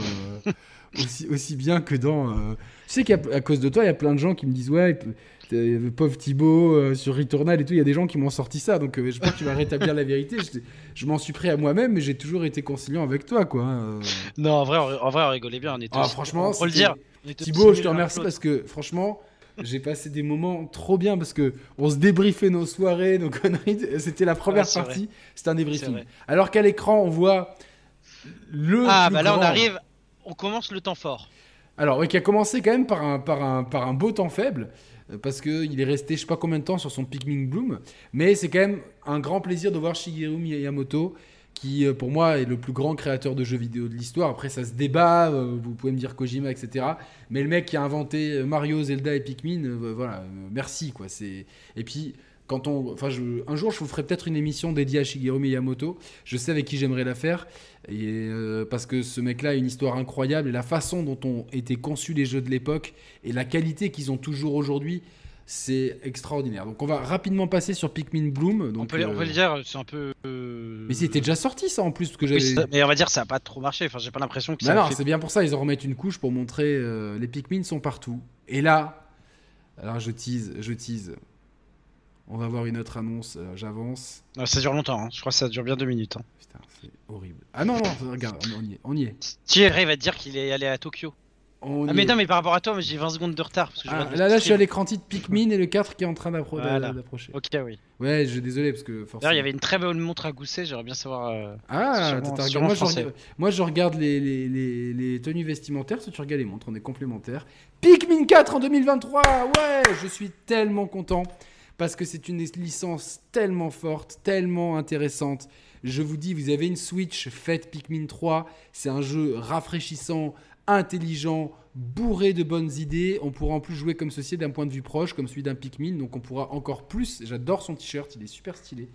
Euh, aussi, aussi bien que dans. Je sais qu'à cause de toi, il y a plein de gens qui me disent Ouais, pauvre Thibaut euh, sur Returnal et tout, il y a des gens qui m'ont sorti ça, donc euh, je pense que tu vas rétablir la vérité. Je, m'en suis pris à moi-même, mais j'ai toujours été conciliant avec toi, quoi. Hein, euh. Non, en vrai, en vrai, on rigolait bien. On était ah, franchement, le dire. Thibaut, je te remercie parce que franchement, j'ai passé des moments trop bien parce que on se débriefait nos soirées, nos conneries. C'était la première partie, c'était un débriefing. Alors qu'à l'écran, on voit le. Ah, bah là, on arrive, on commence le temps fort. Alors, qui a commencé quand même par un, par un, par un beau temps faible, euh, parce qu'il est resté je sais pas combien de temps sur son Pikmin Bloom, mais c'est quand même un grand plaisir de voir Shigeru Miyamoto, qui euh, pour moi est le plus grand créateur de jeux vidéo de l'histoire. Après, ça se débat, euh, vous pouvez me dire Kojima, etc. Mais le mec qui a inventé Mario, Zelda et Pikmin, voilà, merci quoi. Et puis quand on, enfin, un jour, je vous ferai peut-être une émission dédiée à Shigeru Miyamoto. Je sais avec qui j'aimerais la faire, et euh, parce que ce mec-là a une histoire incroyable et la façon dont ont été conçus les jeux de l'époque et la qualité qu'ils ont toujours aujourd'hui, c'est extraordinaire. Donc on va rapidement passer sur Pikmin Bloom. Donc, on, peut, le dire, c'est un peu. Euh, mais c'était déjà sorti ça en plus que mais on va dire ça a pas trop marché. Enfin, j'ai pas l'impression que. ça non, c'est bien pour ça. Ils en remettent une couche pour montrer euh, les Pikmin sont partout. Et là, alors je tease, je tease. On va voir une autre annonce, euh, j'avance. ça dure longtemps, hein. je crois que ça dure bien deux minutes. Hein. Putain, c'est horrible. Ah non, non, regarde, on y est. On y est. Thierry va te dire qu'il est allé à Tokyo. Ah mais non, mais par rapport à toi, j'ai 20 secondes de retard. Parce que ah, là, là, je suis à l'écran titre Pikmin et le 4 qui est en train d'approcher. Ok, oui. Ouais, je suis désolé parce que forcément. il y avait une très belle montre à gousset, j'aimerais bien savoir. Euh, ah, moi, je, moi, je regarde les, les, les, les tenues vestimentaires, si tu regardes les montres, on est complémentaires. Pikmin 4 en 2023, ouais, je suis tellement content parce que c'est une licence tellement forte, tellement intéressante. Je vous dis, vous avez une Switch, faite Pikmin 3, c'est un jeu rafraîchissant, intelligent, bourré de bonnes idées. On pourra en plus jouer comme ceci d'un point de vue proche, comme celui d'un Pikmin, donc on pourra encore plus. J'adore son t-shirt, il est super stylé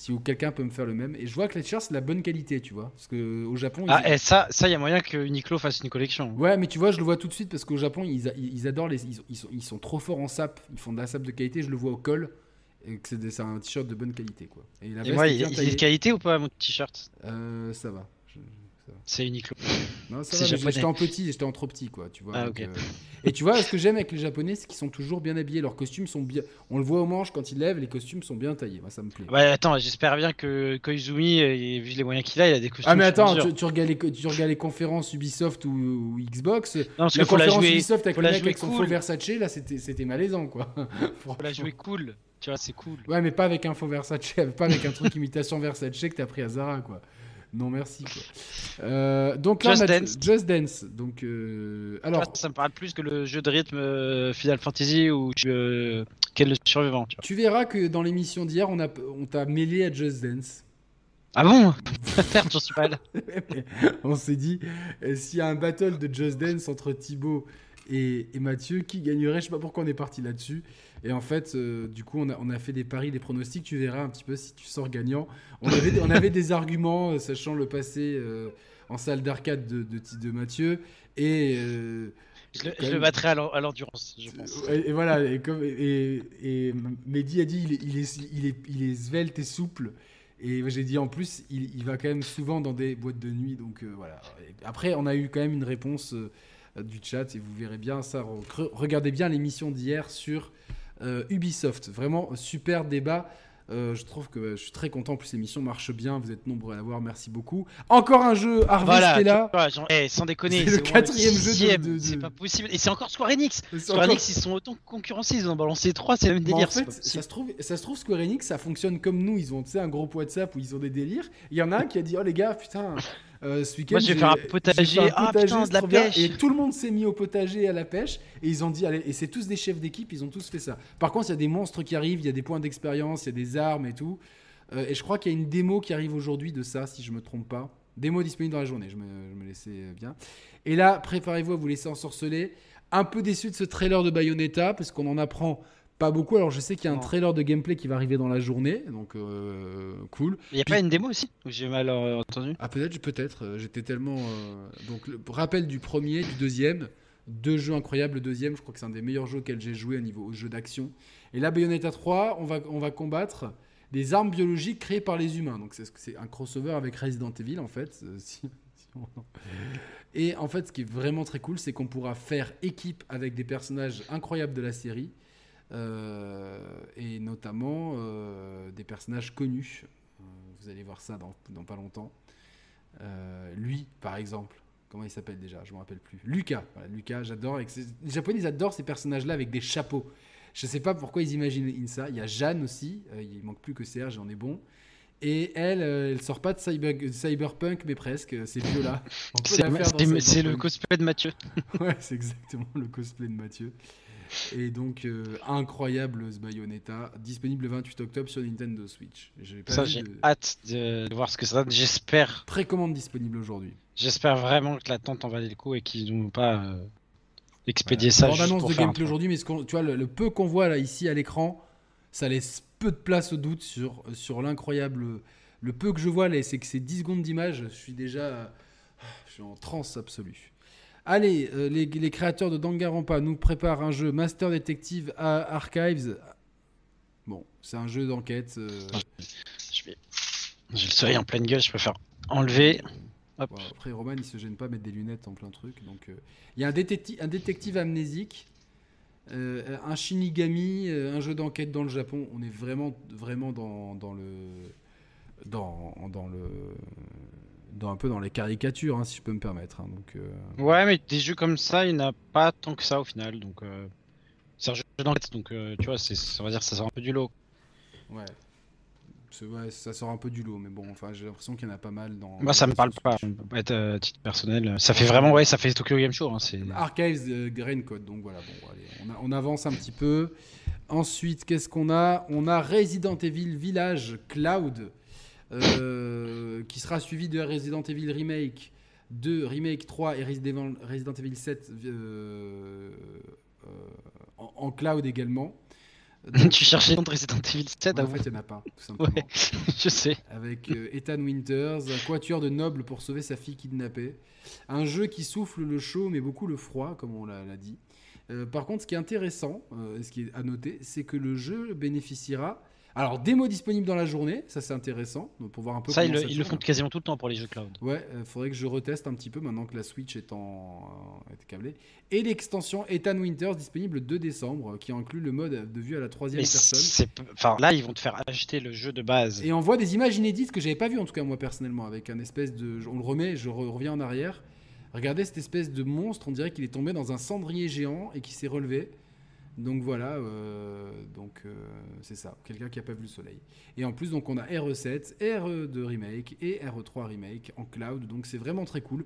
si quelqu'un peut me faire le même. Et je vois que les t-shirts, c'est de la bonne qualité, tu vois. Parce qu'au Japon. Ah, et ça, ça, il y a moyen que Uniqlo fasse une collection. Ouais, mais tu vois, je le vois tout de suite parce qu'au Japon, ils, ils, adorent les. Ils sont, ils sont, trop forts en sap. Ils font de la sap de qualité. Je le vois au col. Et que c'est un t-shirt de bonne qualité, quoi. Et, la et moi, il, il est de qualité ou pas, mon t-shirt? Euh, Ça va. C'est Uniqlo. Non, ça j'étais en petit, j'étais en trop petit, quoi, tu vois. Ah, euh, Et tu vois, ce que j'aime avec les Japonais, c'est qu'ils sont toujours bien habillés. Leurs costumes sont bien. On le voit au manche quand ils lèvent, les costumes sont bien taillés. Moi, ça me plaît. Ouais, attends, j'espère bien que Koizumi, vu les moyens qu'il a, il a des costumes. Ah, mais attends, tu, regardes les, tu regardes les conférences Ubisoft ou, Xbox. Non, la conférence Ubisoft avec le mec avec son faux Versace, là, c'était malaisant, quoi. faut la jouer cool. Tu vois, c'est cool. Ouais, mais pas avec un faux Versace, pas avec un truc imitation Versace que t'as pris à Zara, quoi. Non, merci. Euh, donc Just Dance. Just Dance. Donc, euh, alors... Ça, me parle plus que le jeu de rythme euh, Final Fantasy ou euh, quel le survivant. Tu, verras que dans l'émission d'hier, on, a, on t'a mêlé à Just Dance. Ah bon Merde, j'en suis pas là. on s'est dit, s'il y a un battle de Just Dance entre Thibaut et, et Mathieu, qui gagnerait? Je sais pas pourquoi on est parti là-dessus. Et en fait, euh, du coup, on a, on a, fait des paris, des pronostics. Tu verras un petit peu si tu sors gagnant. On avait, on avait des arguments, euh, sachant le passé euh, en salle d'arcade de, de, de, Mathieu. Et. je, le, battrai à l'endurance, je pense. Et, voilà, et, comme, et, et Mehdi a dit il est, il, est, il, est, il est svelte et souple. Et j'ai dit en plus, il, il, va quand même souvent dans des boîtes de nuit. Donc voilà. après, on a eu quand même une réponse du chat et vous verrez bien ça. Regardez bien l'émission d'hier sur euh, Ubisoft. Vraiment, super débat. Euh, je trouve que je suis très content. En plus, l'émission marche bien. Vous êtes nombreux à la voir. Merci beaucoup. Encore un jeu. Harvest est là. Eh, sans déconner. C'est le quatrième jeu de. C'est pas possible. Et c'est encore Square Enix. Square Enix, ils sont autant concurrencés. Ils ont balancé trois. C'est le même délire. en fait, ça se, trouve, ça se trouve, Square Enix, ça fonctionne comme nous. Ils ont un groupe WhatsApp où ils ont des délires. Il y en a un qui a dit Oh les gars, putain. Euh, ce week-end. Moi, je vais faire un potager. Ah, putain, de la pêche. Et tout le monde s'est mis au potager à la pêche. Et ils ont dit, allez, et c'est tous des chefs d'équipe, ils ont tous fait ça. Par contre, il y a des monstres qui arrivent, il y a des points d'expérience, il y a des armes et tout. Euh, et je crois qu'il y a une démo qui arrive aujourd'hui de ça, si je me trompe pas. Démo disponible dans la journée, je me, je me laissais bien. Et là, préparez-vous à vous laisser ensorceler. Un peu déçu de ce trailer de Bayonetta, parce qu'on en apprend pas beaucoup. Alors je sais qu'il y a un trailer de gameplay qui va arriver dans la journée, donc euh, cool. Il n'y a pas une démo aussi J'ai mal euh, entendu? Ah peut-être, peut-être. Euh, j'étais tellement. Donc le rappel du premier, du deuxième. Deux jeux incroyables. Le deuxième, je crois que c'est un des meilleurs jeux auxquels j'ai joué au niveau jeu d'action. Et là, Bayonetta 3, on va, on va combattre des armes biologiques créées par les humains. Donc c'est un crossover avec Resident Evil en fait. Et en fait, ce qui est vraiment très cool, c'est qu'on pourra faire équipe avec des personnages incroyables de la série. Euh, et notamment euh, des personnages connus. Euh, vous allez voir ça dans, dans pas longtemps. lui, par exemple, comment il s'appelle déjà? Je me rappelle plus. Lucas. Lucas, j'adore. Les Japonais, ils adorent ces personnages-là avec des chapeaux. Je sais pas pourquoi ils imaginent ça. Il y a Jeanne aussi. il manque plus que Serge, on est bon. Et elle, euh, elle sort pas de cyber, cyberpunk, mais presque. C'est Viola. C'est le cosplay de Mathieu. ouais, c'est exactement le cosplay de Mathieu. Et donc, euh, incroyable ce Bayonetta, disponible le 28 octobre sur Nintendo Switch. Ça, j'ai hâte de, voir ce que ça donne. J'espère. Précommande disponible aujourd'hui. J'espère vraiment que l'attente en valait le coup et qu'ils n'ont pas euh, expédié ça. On annonce de gameplay aujourd'hui, mais tu vois, le, peu qu'on voit là ici à l'écran, ça laisse peu de place au doute sur, sur l'incroyable. Le peu que je vois là, c'est que c'est 10 secondes d'image. Je suis déjà. Je suis en transe absolue. Allez, euh, les, créateurs de Danganronpa nous préparent un jeu Master Detective Archives. Bon, c'est un jeu d'enquête. Euh. J'ai le soleil en pleine gueule, je préfère enlever. après, Roman, il se gêne pas mettre des lunettes en plein truc. Donc, euh. il y a un, détective, un détective amnésique, un Shinigami, un jeu d'enquête dans le Japon. On est vraiment, vraiment dans, dans le, dans, dans le dans un peu dans les caricatures, hein, si je peux me permettre. Hein, donc, euh. Ouais, mais des jeux comme ça, il n'y en a pas tant que ça au final. Donc, euh... c'est un jeu d'enquête, donc euh, tu vois, on va dire ça sort un peu du lot. Ouais. ouais. ça sort un peu du lot, mais bon, enfin, j'ai l'impression qu'il y en a pas mal dans. Moi, ça me parle pas, peut être titre personnel. Ça fait vraiment, ouais, ça fait Tokyo Game Show. Hein, Archives de Code, donc voilà, bon, allez, on, on avance un petit peu. Ensuite, qu'est-ce qu'on a? On a Resident Evil Village Cloud. Euh, qui sera suivi de Resident Evil Remake 2, Remake 3 et Resident Evil 7 euh, euh, en, cloud également. tu cherchais contre Resident Evil 7 En fait, il n'y en a pas, tout simplement. je sais. Avec Ethan Winters, un quatuor de nobles pour sauver sa fille kidnappée. Un jeu qui souffle le chaud, mais beaucoup le froid, comme on l'a dit. par contre, ce qui est intéressant, ce qui est à noter, c'est que le jeu bénéficiera alors, démo disponible dans la journée, ça c'est intéressant, pour voir un peu. Ça, ils, le, font quasiment tout le temps pour les jeux cloud. Ouais, il euh, faudrait que je reteste un petit peu maintenant que la Switch est, en, euh, câblée. Et l'extension Ethan Winters disponible le 2 décembre, qui inclut le mode de vue à la troisième personne. Enfin, là, ils vont te faire acheter le jeu de base. Et on voit des images inédites que j'avais pas vues en tout cas moi personnellement, avec un espèce de, on le remet, je reviens en arrière. Regardez cette espèce de monstre, on dirait qu'il est tombé dans un cendrier géant et qui s'est relevé. Donc voilà, euh, donc euh, c'est ça, quelqu'un qui n'a pas vu le soleil. Et en plus, donc on a RE7, RE2 remake et RE3 remake en cloud, donc c'est vraiment très cool.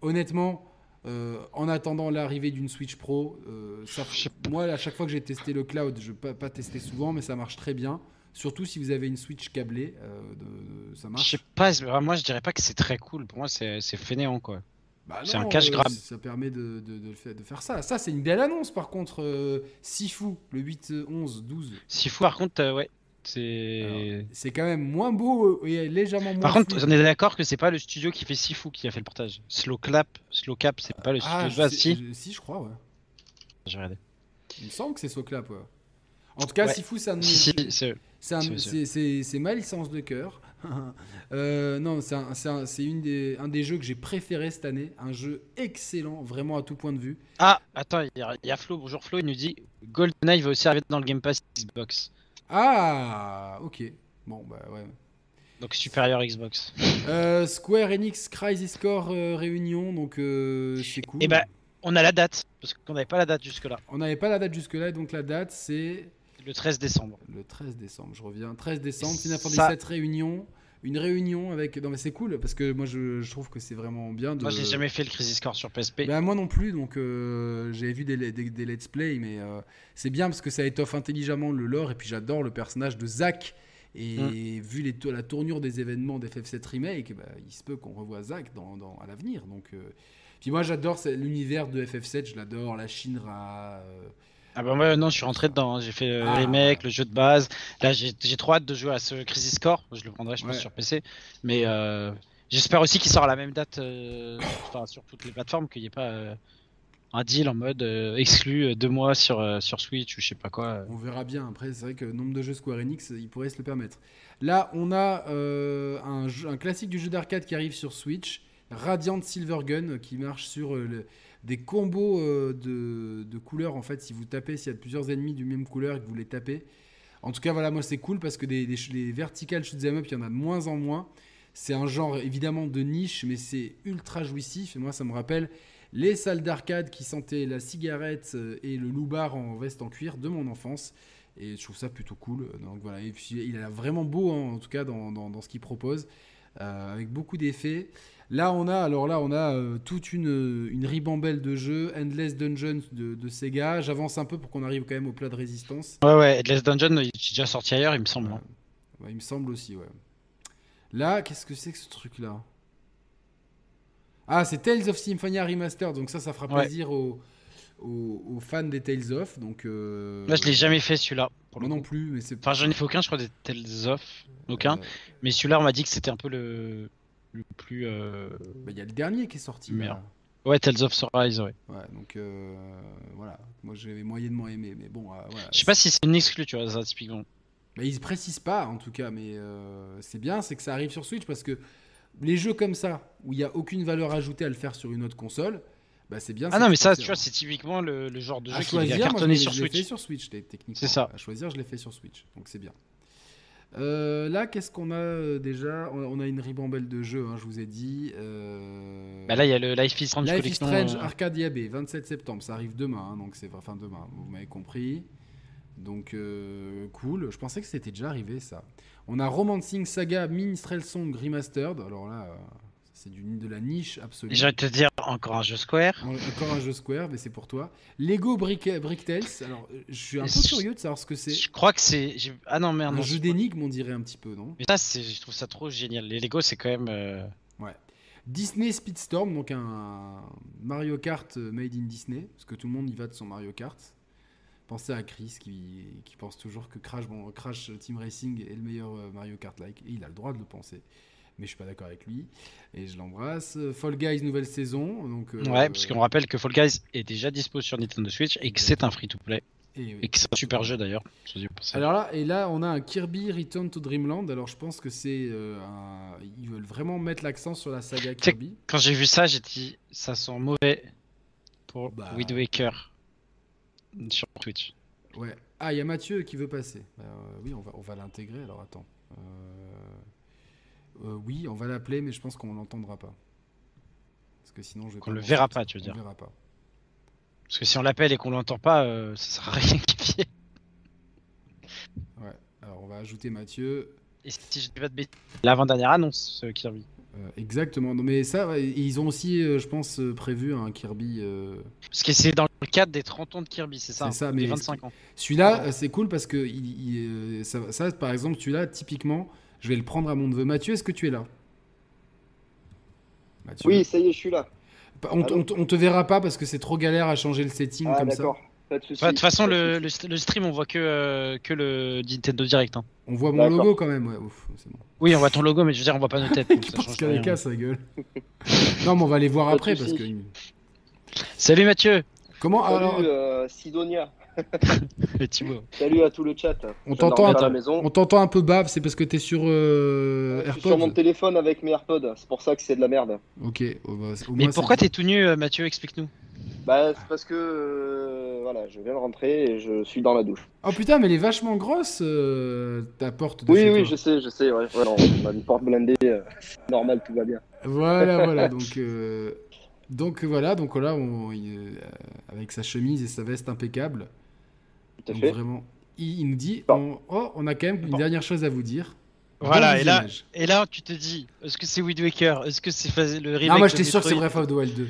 Honnêtement, euh, en attendant l'arrivée d'une Switch Pro, ça, moi à chaque fois que j'ai testé le cloud, je ne peux pas tester souvent, mais ça marche très bien. Surtout si vous avez une Switch câblée, ça marche. Je sais pas, moi je dirais pas que c'est très cool. Pour moi, c'est fainéant quoi. Bah c'est un cash grab. ça permet de, de, faire ça. Ça, c'est une belle annonce par contre. Euh, Sifu, le 8, 11, 12. Sifu, par contre, euh, ouais. C'est c'est quand même moins beau et légèrement moins. Par contre, on est d'accord que c'est pas le studio qui fait Sifu qui a fait le portage. Slow Clap, Slow Cap, c'est pas le ah, studio. Ah, si. si, je crois, ouais. J'ai regardé. Il me semble que c'est Slow Clap, ouais. En tout cas, Sifu, c'est un c'est ma licence de cœur. Euh, non, c'est un, une des, un des jeux que j'ai préféré cette année. Un jeu excellent, vraiment à tout point de vue. Ah, attends, il y, a Flo. Bonjour Flo, il nous dit GoldenEye va aussi arriver dans le Game Pass Xbox. Ah, ok. Bon, bah ouais. Donc supérieur Xbox. Euh, Square Enix Crisis Core euh, réunion, donc c'est cool. Et eh bah, on a la date, parce qu'on n'avait pas la date jusque-là. On n'avait pas la date jusque-là, donc la date c'est. Le 13 décembre. Le 13 décembre, je reviens. 13 décembre, Final Fantasy réunion. Une réunion avec. Non, mais c'est cool parce que moi je, trouve que c'est vraiment bien. De... Moi j'ai jamais fait le Crisis Core sur PSP. Bah, moi non plus, donc euh, j'ai vu des, des, let's play, mais euh, c'est bien parce que ça étoffe intelligemment le lore et puis j'adore le personnage de Zack. Et mm. vu les, la tournure des événements d'FF7 Remake, bah, il se peut qu'on revoie Zack dans, dans, à l'avenir. Donc, euh, Puis moi j'adore l'univers de FF7, je l'adore, la Shinra. Ah bah moi non, je suis rentré dedans. Hein. J'ai fait le ah. remake, le jeu de base. Là, j'ai trop hâte de jouer à ce Crisis Core. Je le prendrai, je pense, sur PC. Mais euh, j'espère aussi qu'il sort à la même date, euh, sur toutes les plateformes, qu'il n'y ait pas euh, un deal en mode exclu deux mois sur sur Switch ou je sais pas quoi. On verra bien. Après, c'est vrai que le nombre de jeux Square Enix, ils pourraient se le permettre. Là, on a un, un classique du jeu d'arcade qui arrive sur Switch, Radiant Silver Gun, qui marche sur le des combos euh, de, couleurs. En fait, si vous tapez, s'il y a plusieurs ennemis du même couleur et que vous les tapez. En tout cas, voilà, moi c'est cool parce que des, des, verticales shoot'em up, il y en a de moins en moins. C'est un genre évidemment de niche, mais c'est ultra jouissif. Et moi, ça me rappelle les salles d'arcade qui sentaient la cigarette et le loupard en veste en cuir de mon enfance. Et je trouve ça plutôt cool. Donc voilà, il a vraiment beau hein, en tout cas dans, dans, ce qu'il propose, avec beaucoup d'effets. Là, on a, alors là, on a euh, toute une, une, ribambelle de jeux, Endless Dungeon de, Sega. J'avance un peu pour qu'on arrive quand même au plat de résistance. Ouais, ouais, Endless Dungeon, il est déjà sorti ailleurs, il me semble. Hein. il me semble aussi, ouais. Là, qu'est-ce que c'est que ce truc-là? Ah, c'est Tales of Symphonia Remaster, donc ça, ça fera plaisir aux, aux, fans des Tales of. Donc, euh, Là, je l'ai jamais fait celui-là. Moi non plus, mais c'est. Enfin, j'en ai fait aucun, je crois, des Tales of. Aucun. Mais celui-là, on m'a dit que c'était un peu le le plus. Euh, bah, il y a le dernier qui est sorti. Ouais, Tales of Surprise, ouais. Ouais, donc euh, voilà. Moi j'avais moyennement aimé, mais bon, euh, voilà. Je sais pas si c'est une exclue, tu vois, ça, typiquement. Bah, ils précisent pas, en tout cas, mais c'est bien, c'est que ça arrive sur Switch parce que les jeux comme ça, où il n'y a aucune valeur ajoutée à le faire sur une autre console, bah c'est bien. Ah non, mais ça, tu vois, c'est typiquement le, genre de jeu qui a cartonné sur Switch. Je l'ai fait sur Switch, techniquement. C'est ça. À choisir, je l'ai fait sur Switch, donc c'est bien. Euh, là, qu'est-ce qu'on a euh, déjà? On a une ribambelle de jeux, hein, je vous ai dit. Euh, bah là, il y a le Life is Strange Life is Strange Arcadia B, 27 septembre. Ça arrive demain, hein, donc c'est enfin demain. Vous m'avez compris. Donc cool. Je pensais que c'était déjà arrivé ça. On a Romancing Saga Minstrel Song Remastered. Alors là, c'est de la niche absolue. J'allais te dire encore un jeu Square. Encore un jeu Square, mais c'est pour toi. Lego Brick, Brick Tales. Alors, je suis un peu curieux de savoir ce que c'est. Je crois que c'est. Ah non, merde. Un jeu d'énigmes, on dirait un petit peu, non? Mais ça, je trouve ça trop génial. Les Lego, c'est quand même. Euh, ouais. Disney Speedstorm, donc un Mario Kart made in Disney, parce que tout le monde y va de son Mario Kart. Pensez à Chris qui, qui pense toujours que Crash, bon, Crash Team Racing est le meilleur euh, Mario Kart-like, et il a le droit de le penser mais je suis pas d'accord avec lui et je l'embrasse. Fall Guys nouvelle saison, donc. Euh, ouais, parce qu'on rappelle que Fall Guys est déjà dispo sur Nintendo Switch et que c'est un free-to-play. Et, que c'est un super jeu d'ailleurs. Alors là, et là, on a un Kirby Return to Dreamland. Alors je pense que c'est, euh, ils veulent vraiment mettre l'accent sur la saga Kirby. Quand j'ai vu ça, j'ai dit, ça sent mauvais pour bah... Wind Waker sur Twitch. Ouais. Ah, il y a Mathieu qui veut passer. Bah, euh, oui, on va, on va l'intégrer. Alors attends. Euh, oui, on va l'appeler, mais je pense qu'on l'entendra pas. Parce que sinon, je Qu'on le verra pas, tu veux dire. verra pas. Parce que si on l'appelle et qu'on l'entend pas, euh, ça sert à rien qu'il Ouais, alors on va ajouter Mathieu. Et si je dis pas de bêtises, l'avant-dernière annonce, ce Kirby. Euh, exactement. Non, mais ça, ils ont aussi, je pense, prévu un Kirby. Parce que c'est dans le cadre des 30 ans de Kirby, c'est ça C'est hein, ça, mais 25 ans. Celui-là, c'est cool parce que il, ça, par exemple, celui-là, typiquement, je vais le prendre à mon neveu. Mathieu, est-ce que tu es là Oui, ça y est, je suis là. On, te verra pas parce que c'est trop galère à changer le setting ah, comme ça. De toute façon, le, stream, on voit que, euh, que le Nintendo Direct. Hein. On voit mon logo quand même, ouais. Ouf, Oui, on voit ton logo, mais je veux dire, on voit pas nos têtes. ça qu'avec ça sa gueule. non, mais on va les voir après parce que. Salut Mathieu Comment Salut, alors euh, Sidonia. Salut à tout le chat. On t'entend un, on t'entend un peu bave, c'est parce que t'es sur euh, AirPods. sur mon téléphone avec mes AirPods, c'est pour ça que c'est de la merde. Ok. Bah, Mais pourquoi t'es tout nu, euh, Mathieu? Explique-nous. Bah, c'est parce que euh, voilà, je viens de rentrer et je suis dans la douche. Oh putain, mais elle est vachement grosse ta porte. De oui, oui, je sais, je sais. Ouais, on a une porte blindée, normal, tout va bien. Voilà, voilà. Donc, donc voilà, donc là, on, avec sa chemise et sa veste impeccable. Vraiment, il, nous dit on, oh, on a quand même une dernière chose à vous dire. Voilà, et là, et là, tu te dis est-ce que c'est Wind Waker? Est-ce que c'est le remake Non, moi j'étais sûr que c'est Breath of the Wild 2.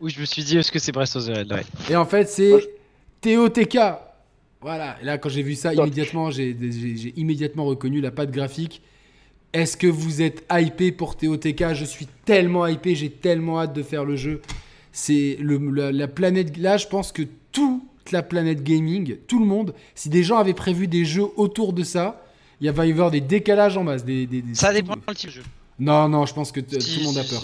Oui, je me suis dit est-ce que c'est Breath of the Wild? Ouais. Et en fait, c'est TOTK. Voilà, et là, quand j'ai vu ça, immédiatement, j'ai immédiatement reconnu la patte graphique. Est-ce que vous êtes hypé pour TOTK Je suis tellement hypé, j'ai tellement hâte de faire le jeu. C'est la, la planète. Là, je pense que tout la planète gaming, tout le monde, si des gens avaient prévu des jeux autour de ça, il va y avoir des décalages en masse. Des, ça dépend du type de jeu. Non, non, je pense que tout le monde a peur.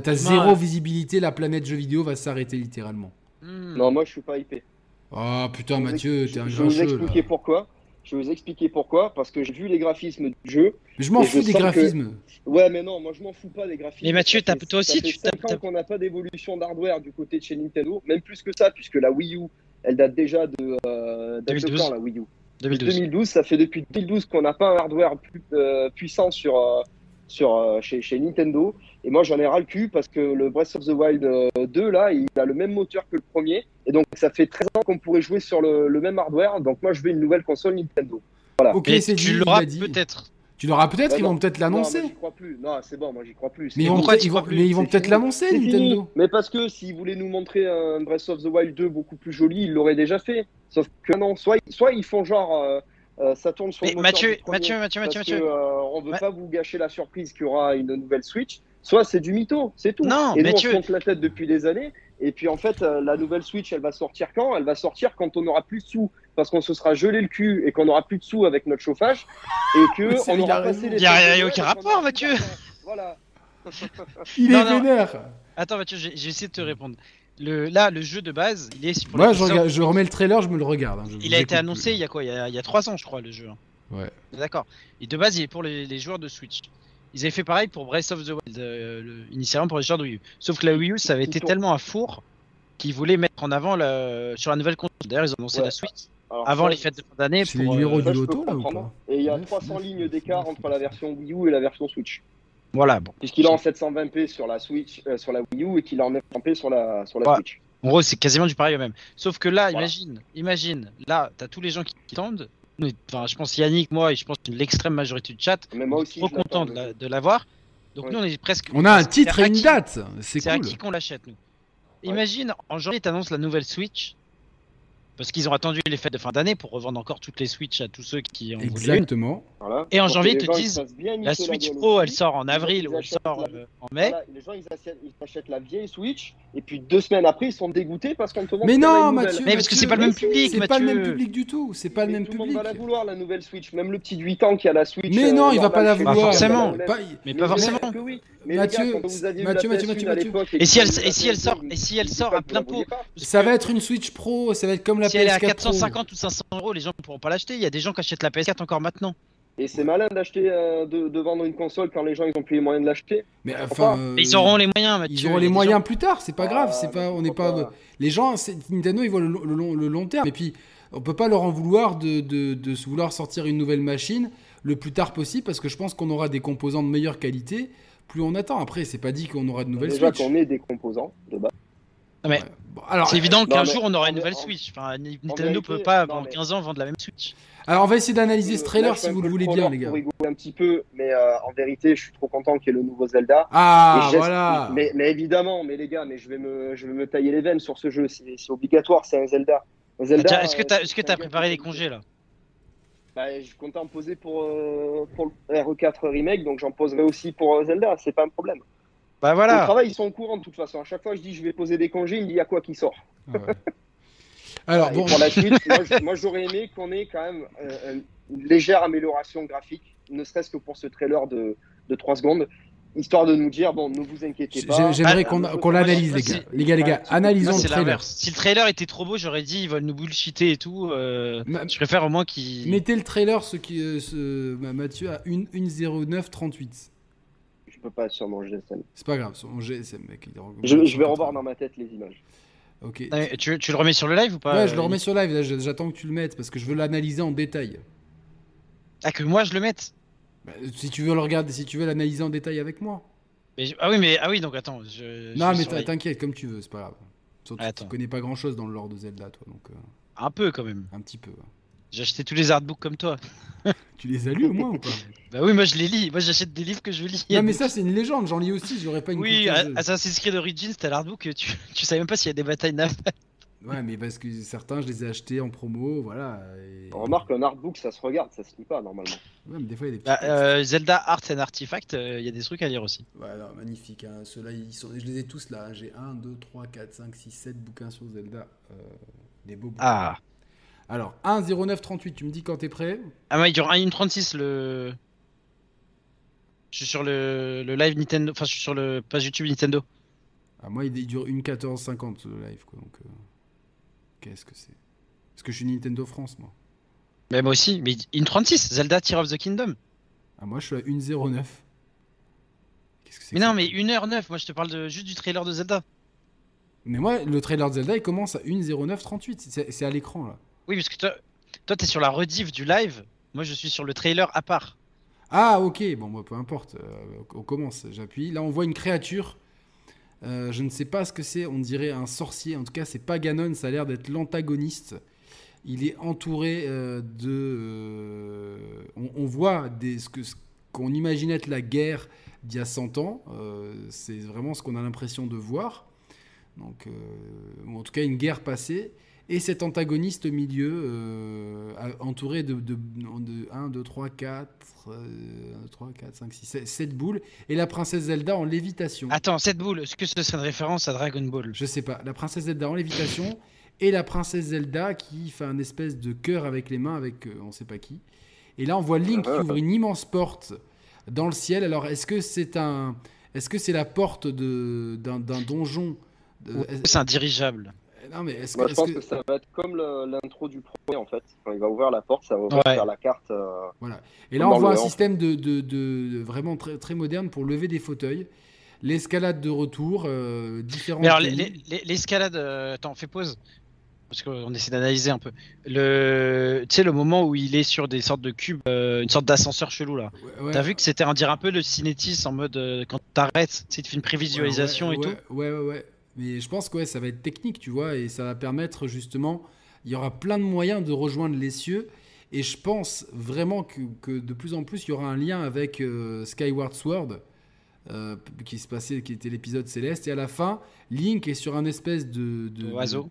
T'as zéro visibilité, la planète jeu vidéo va s'arrêter littéralement. Hmm. Non, moi je suis pas hypé. Oh putain, Mathieu, t'es un Je vais vous expliquer pourquoi. Je vais vous expliquer pourquoi. Parce que j'ai vu les graphismes du jeu. Mais je m'en fous des graphismes. Ouais, mais non, moi je m'en fous pas des graphismes. Mais Mathieu, toi aussi, tu t'as. ans qu'on n'a pas d'évolution d'hardware du côté de chez Nintendo. Même plus que ça, puisque la Wii U elle date déjà de, euh, 2012. la Wii U. 2012. 2012. ça fait depuis 2012 qu'on n'a pas un hardware plus, euh, puissant sur, euh, sur, chez, chez, Nintendo. Et moi, j'en ai ras le cul parce que le Breath of the Wild 2, là, il a le même moteur que le premier. Et donc, ça fait 13 ans qu'on pourrait jouer sur le, le, même hardware. Donc, moi, je veux une nouvelle console Nintendo. Voilà. Ok, c'est tu l'auras peut-être. Tu l'auras peut-être, ils vont peut-être l'annoncer. Non, j'y crois plus. Non, c'est bon, moi j'y crois plus. Mais, ils vont, mais ils vont peut-être l'annoncer, Nintendo. Mais parce que s'ils voulaient nous montrer un Breath of the Wild 2 beaucoup plus joli, ils l'auraient déjà fait. Sauf que non, soit, soit ils font genre. Euh, euh, ça tourne sur mais le Mathieu, Mathieu, Mathieu, parce Mathieu, que, euh, on veut pas vous gâcher la surprise qu'il y aura une nouvelle Switch. Soit c'est du mytho, c'est tout. Non, et Mathieu... nous on se la tête depuis des années. Et puis en fait, la nouvelle Switch, elle va sortir quand? Elle va sortir quand on aura plus de sous parce qu'on se sera gelé le cul et qu'on aura plus de sous avec notre chauffage et que on aura passé les. Il n'y a, aucun rapport, Mathieu. Voilà. Il est vénère. Attends, Mathieu, j'ai essayé de te répondre. Le, là, le jeu de base, il est. Pour Moi, je, je, remets le trailer, je me le regarde. Hein, il a été annoncé il y a quoi? Il y a, il y a 3 ans, je crois, le jeu. Hein. Ouais. D'accord. Et de base, il est pour les, joueurs de Switch. Ils avaient fait pareil pour Breath of the Wild, euh, initialement pour les joueurs de Wii U. Sauf que la Wii U, ça avait été tellement à four qu'ils voulaient mettre en avant la... sur la nouvelle console. D'ailleurs, ils ont annoncé la Switch avant les fêtes de fin d'année. C'est les numéros du loto là ou pas Et il y a 300 lignes d'écart entre la version Wii U et la version Switch. Voilà, bon. Puisqu'il est en 720p sur la Switch, euh, sur la Wii U et qu'il est en 900p sur la, sur la Switch. En gros, c'est quasiment du pareil au même. Sauf que là, imagine, imagine, là, t'as tous les gens qui tendent. Enfin, je pense Yannick, moi, et je pense l'extrême majorité du chat. Mais moi aussi, trop content de l'avoir. Donc nous, on est presque. On a un titre et une date. C'est cool. C'est à qui qu'on l'achète, nous. Imagine, en janvier, t'annonces la nouvelle Switch. Parce qu'ils ont attendu les fêtes de fin d'année pour revendre encore toutes les Switch à tous ceux qui ont Exactement. Voilà. Et en janvier, ils te disent la Switch Pro, elle sort en avril ou elle sort euh, en mai. les gens, ils achètent, la vieille Switch et puis deux semaines après, ils sont dégoûtés parce qu'on te montre. Mais non, Mathieu. Mais parce que c'est pas le même public. C'est pas le même public du tout. C'est pas le même public. Tout le monde va la vouloir, la nouvelle Switch. Même le petit de 8 ans qui a la Switch. Mais non, il va pas la vouloir. forcément. Mais pas forcément. Mathieu, Mathieu, Mathieu, Mathieu, Et si elle, et si elle sort, et si elle sort à plein pot, ça va être une Switch Pro, ça va être comme la PS4 Si elle est à 450 ou 500 euros, les gens ne pourront pas l'acheter. Il y a des gens qui achètent la PS4 encore maintenant. Et c'est malin d'acheter, euh, de, vendre une console quand les gens ils ont plus les moyens de l'acheter. Mais enfin, euh, ils auront les moyens. Mathieu, ils auront les moyens plus tard. C'est pas grave. C'est pas, on n'est pas, les gens, Nintendo ils voient le, long, le, long, terme. Et puis, on peut pas leur en vouloir de, de, de vouloir sortir une nouvelle machine le plus tard possible parce que je pense qu'on aura des composants de meilleure qualité plus on attend. Après, c'est pas dit qu'on aura de nouvelles Déjà qu'on ait des composants de base. mais alors, c'est évident qu'un jour on aura une nouvelle Switch. Enfin, Nintendo ne peut pas en 15 ans vendre la même Switch. Alors on va essayer d'analyser ce trailer si vous le voulez bien, les gars. Pour un petit peu, mais euh, en vérité, je suis trop content qu'il y ait le nouveau Zelda. Ah voilà. Mais, mais, évidemment, mais les gars, mais je vais me, je vais me tailler les veines sur ce jeu. C'est obligatoire, c'est un Zelda. Zelda Est-ce que tu as, est-ce que as préparé les congés là? Bah, je comptais en poser pour, euh, pour le RE4 Remake, donc j'en poserai aussi pour euh, Zelda, c'est pas un problème. Bah voilà. Le travail, ils sont au courant de toute façon. À chaque fois, je dis je vais poser des congés, il me dit il y a quoi qui sort. Ah Alors, bon. Pour la suite, moi, j'aurais aimé qu'on ait quand même euh, une légère amélioration graphique, ne serait-ce que pour ce trailer de, de 3 secondes histoire de nous dire bon, ne vous inquiétez pas. J'aimerais qu'on l'analyse, les gars. Les gars, les gars, analysons le trailer. Si le trailer était trop beau, j'aurais dit ils veulent nous bullshiter et tout. Euh, je préfère au moins qu'ils. Mettez le trailer, ce qui, euh, ce, Mathieu, à 1.09.38. Je peux pas sur mon GSM. C'est pas grave, sur mon GSM, mec. Je, je vais revoir dans ma tête les images. Ok. tu, tu, le remets sur le live ou pas Ouais, je le remets sur live. J'attends que tu le mettes parce que je veux l'analyser en détail. Ah, que moi je le mette? Bah, si tu veux le regarder, si tu veux l'analyser en détail avec moi. ah oui, mais ah oui, donc attends. Je, non, mais t'inquiète, comme tu veux, c'est pas grave. Surtout tu connais pas grand chose dans le lore de Zelda, toi, donc. Euh, un peu quand même. Un petit peu. J'ai acheté tous les artbooks comme toi. tu les as lus au moins ou pas? Bah oui, moi je les lis. Moi j'achète des livres que je lis. Non, mais ça c'est une légende, j'en lis aussi. J'aurais pas une. Oui, Assassin's Creed Origins, t'as l'artbook, tu, tu savais même pas s'il y a des batailles navales. Ouais, mais parce que certains, je les ai achetés en promo, voilà. On remarque un artbook, ça se regarde, ça se lit pas normalement. Ouais, mais des fois, il y a des bah, euh, Zelda Art and Artifact, euh, il y a des trucs à lire aussi. Ouais, alors, magnifique. Hein. Ceux-là, ils sont... je les ai tous là. J'ai 1, 2, 3, 4, 5, 6, 7 bouquins sur Zelda. Euh, des beaux bouquins. Ah. Alors, 1, 0, 9, 38, tu me dis quand t'es prêt Ah, ouais, il dure 1, 36 le. Je suis sur le, le live Nintendo, enfin, je suis sur le page YouTube Nintendo. Ah, moi, il dure 1, 14, 50 le live, quoi. Donc. Euh... Qu'est-ce que c'est? Parce que je suis Nintendo France, moi. Mais moi aussi, mais in 36, Zelda Tear of the Kingdom. Ah, moi je suis à 1.09. Qu'est-ce que c'est Mais non, mais 1h09, moi je te parle de, juste du trailer de Zelda. Mais moi, le trailer de Zelda, il commence à 1.09.38. C'est à l'écran, là. Oui, parce que toi, toi, t'es sur la rediff du live. Moi, je suis sur le trailer à part. Ah, ok, bon, moi, peu importe. on commence, j'appuie. Là, on voit une créature. je ne sais pas ce que c'est, on dirait un sorcier. En tout cas, c'est pas Ganon, ça a l'air d'être l'antagoniste. Il est entouré de. On, voit des, ce qu'on imaginait être la guerre d'il y a 100 ans. c'est vraiment ce qu'on a l'impression de voir. Donc, en tout cas, une guerre passée. Et cet antagoniste au milieu, euh, entouré de, de, 1, 2, 3, 4, 3, 4, 5, 6, 7, boules. Et la princesse Zelda en lévitation. Attends, 7 boules, est-ce que ce serait une référence à Dragon Ball? Je sais pas. La princesse Zelda en lévitation. et la princesse Zelda qui fait un espèce de cœur avec les mains avec euh, on sait pas qui. Et là, on voit Link qui ouvre une immense porte dans le ciel. Alors, est-ce que c'est un, est-ce que c'est la porte d'un donjon? C'est un dirigeable? Moi, je pense que... ça va être comme l'intro du premier en fait. Quand il va ouvrir la porte, ça va ouvrir la carte. Euh, voilà. Et là, on voit un système de, de, de, vraiment très, très moderne pour lever des fauteuils. L'escalade de retour, euh, différents. Mais alors, l'escalade, euh, attends, fais pause. Parce qu'on essaie d'analyser un peu. Le, tu sais, le moment où il est sur des sortes de cubes, euh, une sorte d'ascenseur chelou là. T'as vu que c'était, on dirait un peu le cinétis en mode quand t'arrêtes, tu sais, tu fais une prévisualisation et tout. Ouais, ouais, ouais. Mais je pense que ouais, ça va être technique, tu vois, et ça va permettre justement, il y aura plein de moyens de rejoindre les cieux. Et je pense vraiment que, que de plus en plus, il y aura un lien avec euh, Skyward Sword, euh, qui se passait, qui était l'épisode céleste. Et à la fin, Link est sur un espèce de,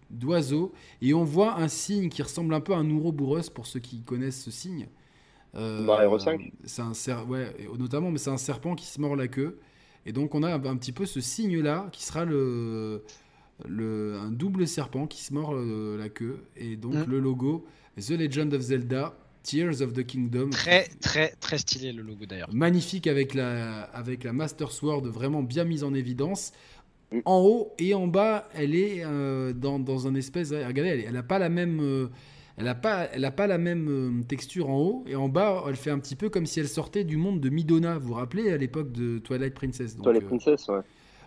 d'oiseau, et on voit un signe qui ressemble un peu à un Ouroboros pour ceux qui connaissent ce signe. Euh, Dans 5 C'est un ouais, notamment, mais c'est un serpent qui se mord la queue. Et donc on a un petit peu ce signe-là qui sera le, le, un double serpent qui se mord euh, la queue. Et donc mm. le logo The Legend of Zelda, Tears of the Kingdom. Très très très stylé le logo d'ailleurs. Magnifique avec la, avec la Master Sword vraiment bien mise en évidence. Mm. En haut et en bas, elle est euh, dans, dans, un espèce. Regardez, elle n'a pas la même. Euh, elle n'a pas, elle a pas la même euh, texture en haut et en bas, elle fait un petit peu comme si elle sortait du monde de Midona. Vous vous rappelez à l'époque de Twilight Princess Twilight euh, Princess, ouais.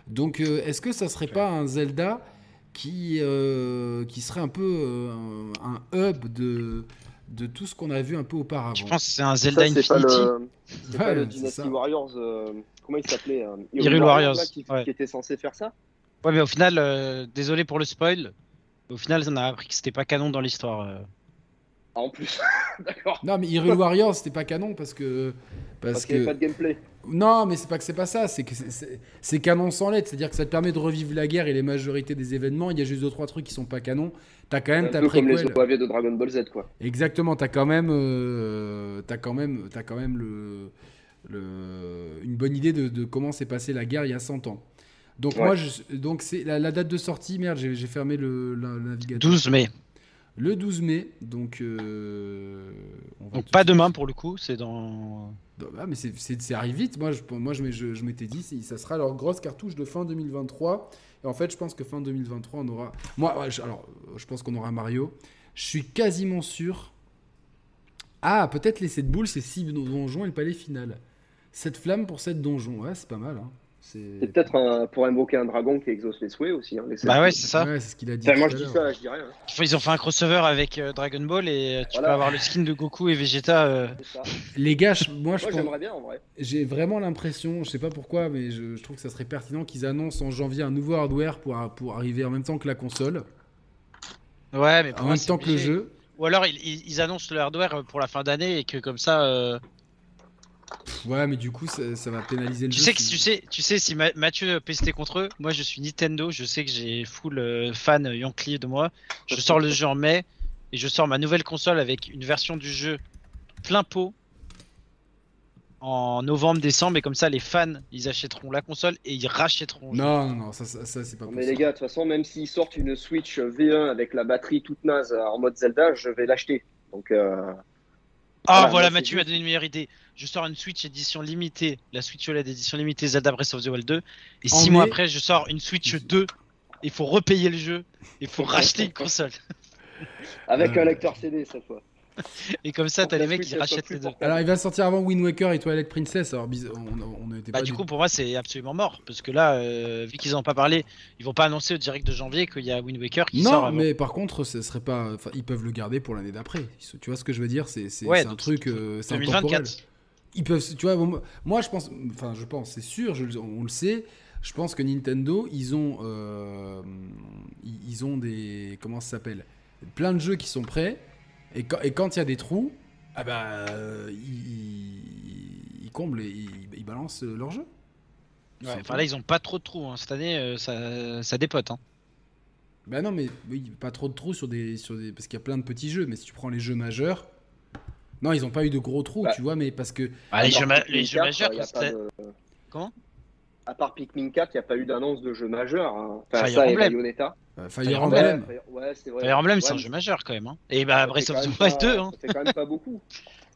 Donc, euh, est-ce que ça serait pas un Zelda qui, qui serait un peu un, hub de, de tout ce qu'on a vu un peu auparavant? Je pense que c'est un Zelda Infinity. C'est pas le, Dynasty Warriors. comment il s'appelait Hyrule Warriors. qui, était censé faire ça? Ouais, mais au final, désolé pour le spoil. Au final, on a appris que c'était pas canon dans l'histoire. Ah, en plus, d'accord. Non, mais Hyrule Warriors, c'était pas canon parce que. Parce, qu'il n'y avait pas de gameplay. Non, mais c'est pas que c'est pas ça, c'est que c'est canon sans lettres, c'est-à-dire que ça te permet de revivre la guerre et les majorités des événements. Il y a juste deux trois trucs qui sont pas canons. T'as quand même ta peu comme les OAV de Dragon Ball Z, quoi. Exactement, t'as quand même, euh, as quand même, as quand même le, le, une bonne idée de, de comment s'est passée la guerre il y a 100 ans. Donc moi, je, donc c'est la, date de sortie. Merde, j'ai fermé le, le navigateur. 12 mai le 12 mai. Donc, euh, donc pas demain pour le coup, c'est dans. Ah, mais c'est arrive vite. Moi, je, moi, je, je, m'étais dit, ça sera leur grosse cartouche de fin 2023. Et en fait, je pense que fin 2023, on aura. Moi, je, alors, je pense qu'on aura Mario. Je suis quasiment sûr. Ah, peut-être les 7 boules, c'est 6 donjons et le palais final. Cette flamme pour 7 donjons. Ouais, c'est pas mal. Hein. C'est peut-être pour invoquer un dragon qui exauce les souhaits aussi. Hein, bah ouais, c'est ça. Ouais, c'est ce qu'il a dit. moi je dis ça, je dis rien. Ils ont fait un crossover avec euh, Dragon Ball et euh, tu peux avoir le skin de Goku et Vegeta. Euh. Les gars, moi je j'aimerais bien en vrai. J'ai vraiment l'impression, je sais pas pourquoi, mais je, trouve que ça serait pertinent qu'ils annoncent en janvier un nouveau hardware pour, pour arriver en même temps que la console. Ouais, mais en même temps que le jeu. Ou alors ils, ils, annoncent le hardware pour la fin d'année et que comme ça. Ouais, mais du coup, ça, va pénaliser le tu jeu. Sais que, tu, sais, tu sais, si Mathieu pestait contre eux, moi je suis Nintendo, je sais que j'ai full euh, fan Yankee de moi. Je sors le jeu en mai et je sors ma nouvelle console avec une version du jeu plein pot en novembre, décembre, et comme ça les fans ils achèteront la console et ils rachèteront. Non, non, non, ça, ça, c'est pas possible. Mais les gars, de toute façon, même s'ils sortent une Switch V1 avec la batterie toute naze en mode Zelda, je vais l'acheter. Donc. Euh... Ah, voilà, Mathieu m'a donné une meilleure idée. Je sors une Switch édition limitée, la Switch OLED édition limitée Zelda Breath of the Wild 2. Et 6 mois après, je sors une Switch 2. Il faut repayer le jeu. Il faut racheter une console. Avec un lecteur CD cette fois. Et comme ça, t'as les mecs qui rachètent les deux. Alors, il va sortir avant Wind Waker et Twilight Princess. Alors, on, on bah, du coup, pour moi, c'est absolument mort. Parce que là, euh, vu qu'ils n'en ont pas parlé, ils vont pas annoncer au direct de janvier qu'il y a Wind Waker qui sort. Non, mais par contre, ce serait pas. Ils peuvent le garder pour l'année d'après. Tu vois ce que je veux dire? C'est un truc. Euh, c'est 2024. ils peuvent, tu vois, moi je pense, enfin je pense, c'est sûr, on le sait. Je pense que Nintendo, ils ont, euh, ils ont des, comment ça s'appelle, plein de jeux qui sont prêts. Et quand il y a des trous, ah bah, ils, comblent et ils, balancent leur jeu. enfin là, ils ont pas trop de trous. Hein. Cette année, euh, ça, ça dépote. Hein. Bah non, mais oui, pas trop de trous sur des, sur des... parce qu'il y a plein de petits jeux. Mais si tu prends les jeux majeurs, non, ils ont pas eu de gros trous, bah. tu vois, mais parce que. Bah, les, jeux, les jeux majeurs, comment? À part Pikmin 4, il n'y a pas eu d'annonce de jeu majeur. Hein. Enfin, Fire Emblem. Bayonetta. Euh, Fire, Emblem. Ouais, c'est vrai. Fire Emblem, c'est un jeu majeur quand même. Hein. Et bah, Breath of the Wild 2. Hein. C'est quand même pas beaucoup.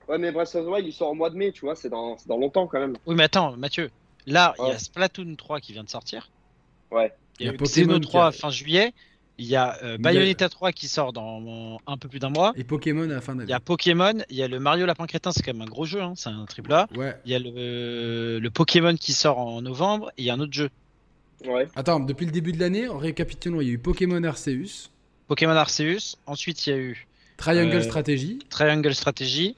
Ouais, mais Breath of the Wild, il sort en mois de mai, tu vois, c'est dans, dans longtemps quand même. Oui, mais attends, Mathieu. Là, il y a Splatoon 3 qui vient de sortir. Ouais. Il y a, Pokémon 3 fin juillet. Il y a euh, Bayonetta 3 qui sort dans un peu plus d'un mois. Et Pokémon à la fin d'année. Il y a Pokémon, il y a le Mario Lapin Crétin, c'est quand même un gros jeu, hein, c'est un triple A. Ouais. Il y a le, le, Pokémon qui sort en novembre et il y a un autre jeu. Ouais. Attends, depuis le début de l'année, en récapitulons, il y a eu Pokémon Arceus. Pokémon Arceus, ensuite il y a eu. Triangle euh, Strategy. Triangle Strategy,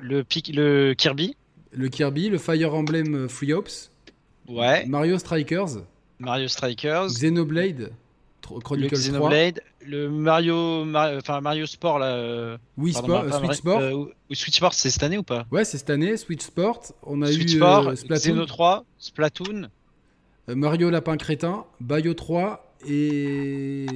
le, le Kirby. Le Kirby, le Fire Emblem Free Ops. Ouais. Mario Strikers. Mario Strikers. Xenoblade. Chronicles le Xenoblade, le Mario, enfin Mario Sport là. Euh, oui, Sport, Switch Sport. Euh, Switch Sport, c'est cette année ou pas? Ouais, c'est cette année. Switch Sport. On a Switch eu Sport, Splatoon. Xeno 3, Splatoon. Mario Lapin Crétin, Bayo 3 et.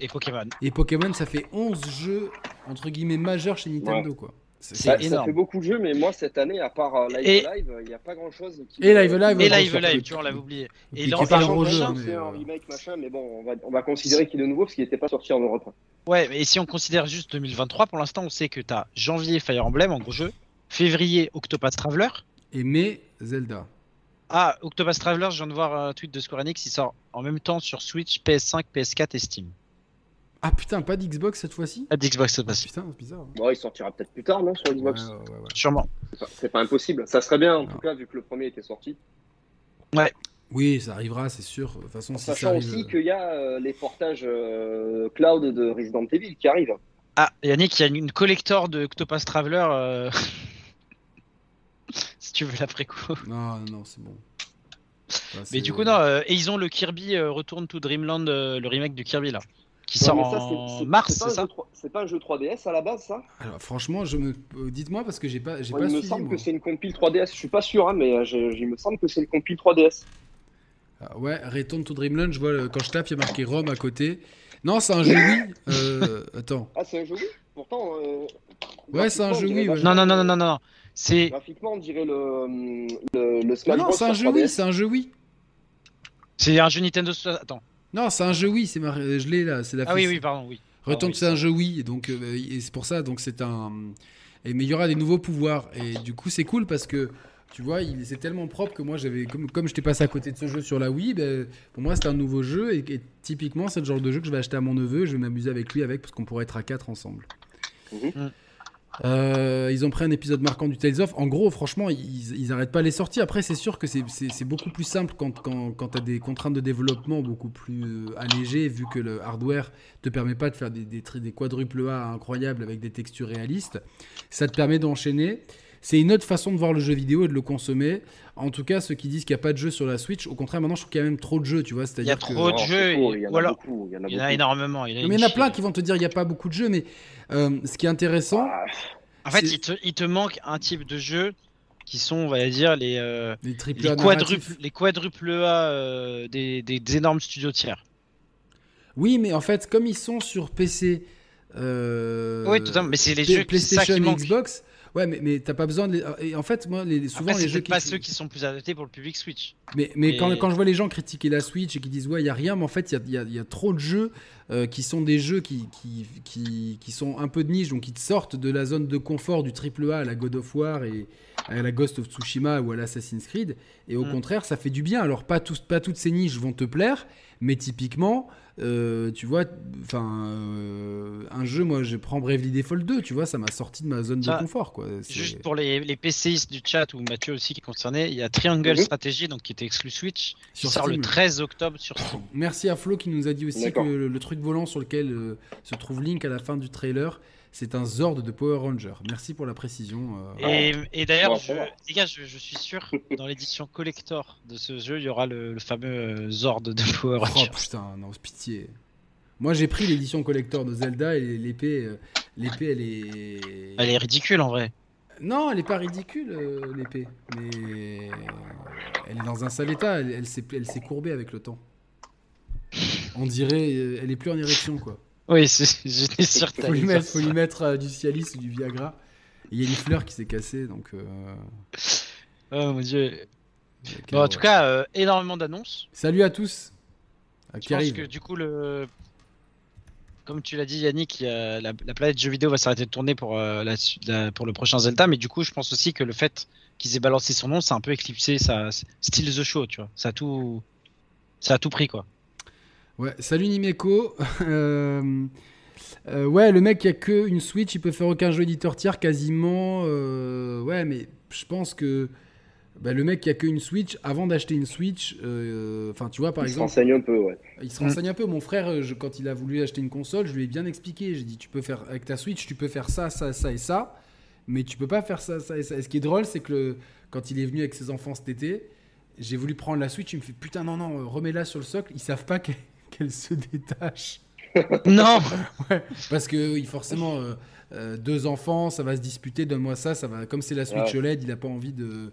Et Pokémon. Et Pokémon, ça fait 11 jeux entre guillemets majeurs chez Nintendo quoi. Ça, ça, fait beaucoup de jeux, mais moi cette année, à part euh, Live Live, il n'y a pas grand chose. Qui... Et Live Live, et Live Live, tu vois, on l'avait oublié. Et, là, pas un gros jeu. C'est un remake machin, mais bon, on va, on va considérer qu'il est nouveau parce qu'il n'était pas sorti en Europe. Ouais, mais si on considère juste 2023, pour l'instant, on sait que tu as janvier Fire Emblem en gros jeu, février Octopath Traveler. Et mai Zelda. Ah, Octopath Traveler, je viens de voir un tweet de Square Enix, il sort en même temps sur Switch, PS5, PS4 et Steam. Ah putain, pas d'Xbox cette fois-ci? Pas d'Xbox cette fois-ci. Putain, c'est bizarre. Bon, il sortira peut-être plus tard, non, sur Xbox? Ouais, ouais, ouais, Sûrement. C'est pas, impossible. Ça serait bien, en tout cas, vu que le premier était sorti. Ouais. Oui, ça arrivera, c'est sûr. De toute façon, si Sachant aussi euh, qu'il y a euh, les portages euh, cloud de Resident Evil qui arrivent. Ah, Yannick, il y a une collector de Octopus Traveler. si tu veux l'après-coup. Non, non, c'est bon. Mais du coup, non, et ils ont le Kirby Return to Dreamland, le remake du Kirby là qui sort en mars, c'est ça C'est pas un jeu 3DS à la base, ça? Alors franchement, je me euh, dites-moi parce que j'ai pas, j'ai pas Il me semble que c'est une compile 3DS. Je suis pas sûr, hein, mais euh, il me semble que c'est une compile 3DS. Ah, ouais, Return to Dreamland. Je vois quand je tape, il y a marqué ROM à côté. Non, c'est un jeu Wii. Euh, attends. Ah, c'est un jeu Wii? Pourtant. ouais, c'est un jeu Wii. Non, non, non, non, non, C'est. Graphiquement, on dirait le le, le Smash non, c'est un jeu Wii. C'est un jeu Wii. C'est un jeu Nintendo. Attends. Non, c'est un jeu Wii, c'est ma... je l'ai là, c'est la Ah oui, oui, pardon, oui. Retombe, c'est un jeu Wii, donc euh, et c'est pour ça, donc c'est un. Et, mais il y aura des nouveaux pouvoirs, et du coup c'est cool parce que tu vois, il c'est tellement propre que moi j'avais comme comme je t'ai passé à côté de ce jeu sur la Wii, ben, pour moi c'est un nouveau jeu et, typiquement c'est le genre de jeu que je vais acheter à mon neveu, je vais m'amuser avec lui avec parce qu'on pourrait être à 4 ensemble. Mhm. Euh, ils ont pris un épisode marquant du Tales of. En gros, franchement, ils, ils arrêtent pas les sorties. Après, c'est sûr que c'est beaucoup plus simple quand, tu as des contraintes de développement beaucoup plus euh, allégées, vu que le hardware te permet pas de faire des, des quadruples A incroyables avec des textures réalistes. Ça te permet d'enchaîner. C'est une autre façon de voir le jeu vidéo et de le consommer. En tout cas, ceux qui disent qu'il n'y a pas de jeu sur la Switch, au contraire, maintenant je trouve qu'il y a même trop de jeux, tu vois. Il y a trop de jeux, il y en a, beaucoup, il y en a, énormément. Il y, en a, plein qui vont te dire qu'il n'y a pas beaucoup de jeux, mais euh, ce qui est intéressant. Ah. En fait, il te, il te, manque un type de jeu qui sont, on va dire, les, euh, les, les, quadruples, les quadruples A euh, des, des, énormes studios tiers. Oui, mais en fait, comme ils sont sur PC. Euh, oui, tout mais c'est les jeux PlayStation ça qui Xbox. Ouais, mais, mais t'as pas besoin de. Et en fait, moi, les, souvent les jeux. pas ceux qui sont plus adaptés pour le public Switch. Mais, mais quand, quand, je vois les gens critiquer la Switch et qui disent ouais, il y a rien, mais en fait, il y a, y a, trop de jeux euh, qui sont des jeux qui, qui, qui, qui, sont un peu de niche, donc qui te sortent de la zone de confort du AAA à la God of War et à la Ghost of Tsushima ou à l'Assassin's Creed. Et au mm. contraire, ça fait du bien. Alors, pas, tous, pas toutes ces niches vont te plaire, mais typiquement, euh, tu vois, enfin, euh, un jeu, moi, je prends Bravely Default 2, tu vois, ça m'a sorti de ma zone de confort, quoi. Juste pour les, les PCistes du chat ou Mathieu aussi qui est concerné, il y a Triangle Strategy, donc qui était exclu Switch, qui sort le 13 octobre sur Steam. Merci à Flo qui nous a dit aussi que le, truc volant sur lequel euh, se trouve Link à la fin du trailer, c'est un Zord de Power Ranger. Merci pour la précision. Euh. Et, d'ailleurs, les gars, je, suis sûr, dans l'édition collector de ce jeu, il y aura le, fameux Zord de Power oh, Ranger. Oh putain, non, pitié. Moi, j'ai pris l'édition collector de Zelda et l'épée, l'épée, elle est. Elle est ridicule en vrai. Non, elle est pas ridicule, l'épée. Mais elle est dans un sale état. Elle, elle s'est courbée avec le temps. On dirait, elle est plus en érection, quoi. Oui, j'étais sûr que faut lui mettre, faut lui mettre euh, du Cialis ou du Viagra. Il y a une fleur qui s'est cassée, donc. Euh, oh mon dieu. en tout cas, euh, énormément d'annonces. Salut à tous. Je pense que du coup, le... comme tu l'as dit, Yannick, la, planète jeux vidéo va s'arrêter de tourner pour, la, pour le prochain Zelda, mais du coup, je pense aussi que le fait qu'ils aient balancé son nom, ça a un peu éclipsé sa style The Show, tu vois. Ça a tout, ça a tout pris, quoi. Ouais, salut Nimeko. Euh, euh, ouais, le mec qui a que une Switch, il peut faire aucun jeu éditeur tiers quasiment. Euh, ouais, mais je pense que bah, le mec qui a que une Switch, avant d'acheter une Switch, enfin tu vois par exemple. Il se renseigne un peu, ouais. Il se renseigne un peu. Mon frère, quand il a voulu acheter une console, je lui ai bien expliqué. J'ai dit, tu peux faire avec ta Switch, tu peux faire ça, ça, ça et ça, mais tu peux pas faire ça, ça et ça. Et ce qui est drôle, c'est que quand il est venu avec ses enfants cet été, j'ai voulu prendre la Switch, il me fait putain non non, remets-la sur le socle. Ils savent pas que qu'elle se détache. non ouais, Parce que forcément, euh, euh, deux enfants, ça va se disputer, donne-moi ça, ça va. Comme c'est la Switch OLED, il n'a pas envie de.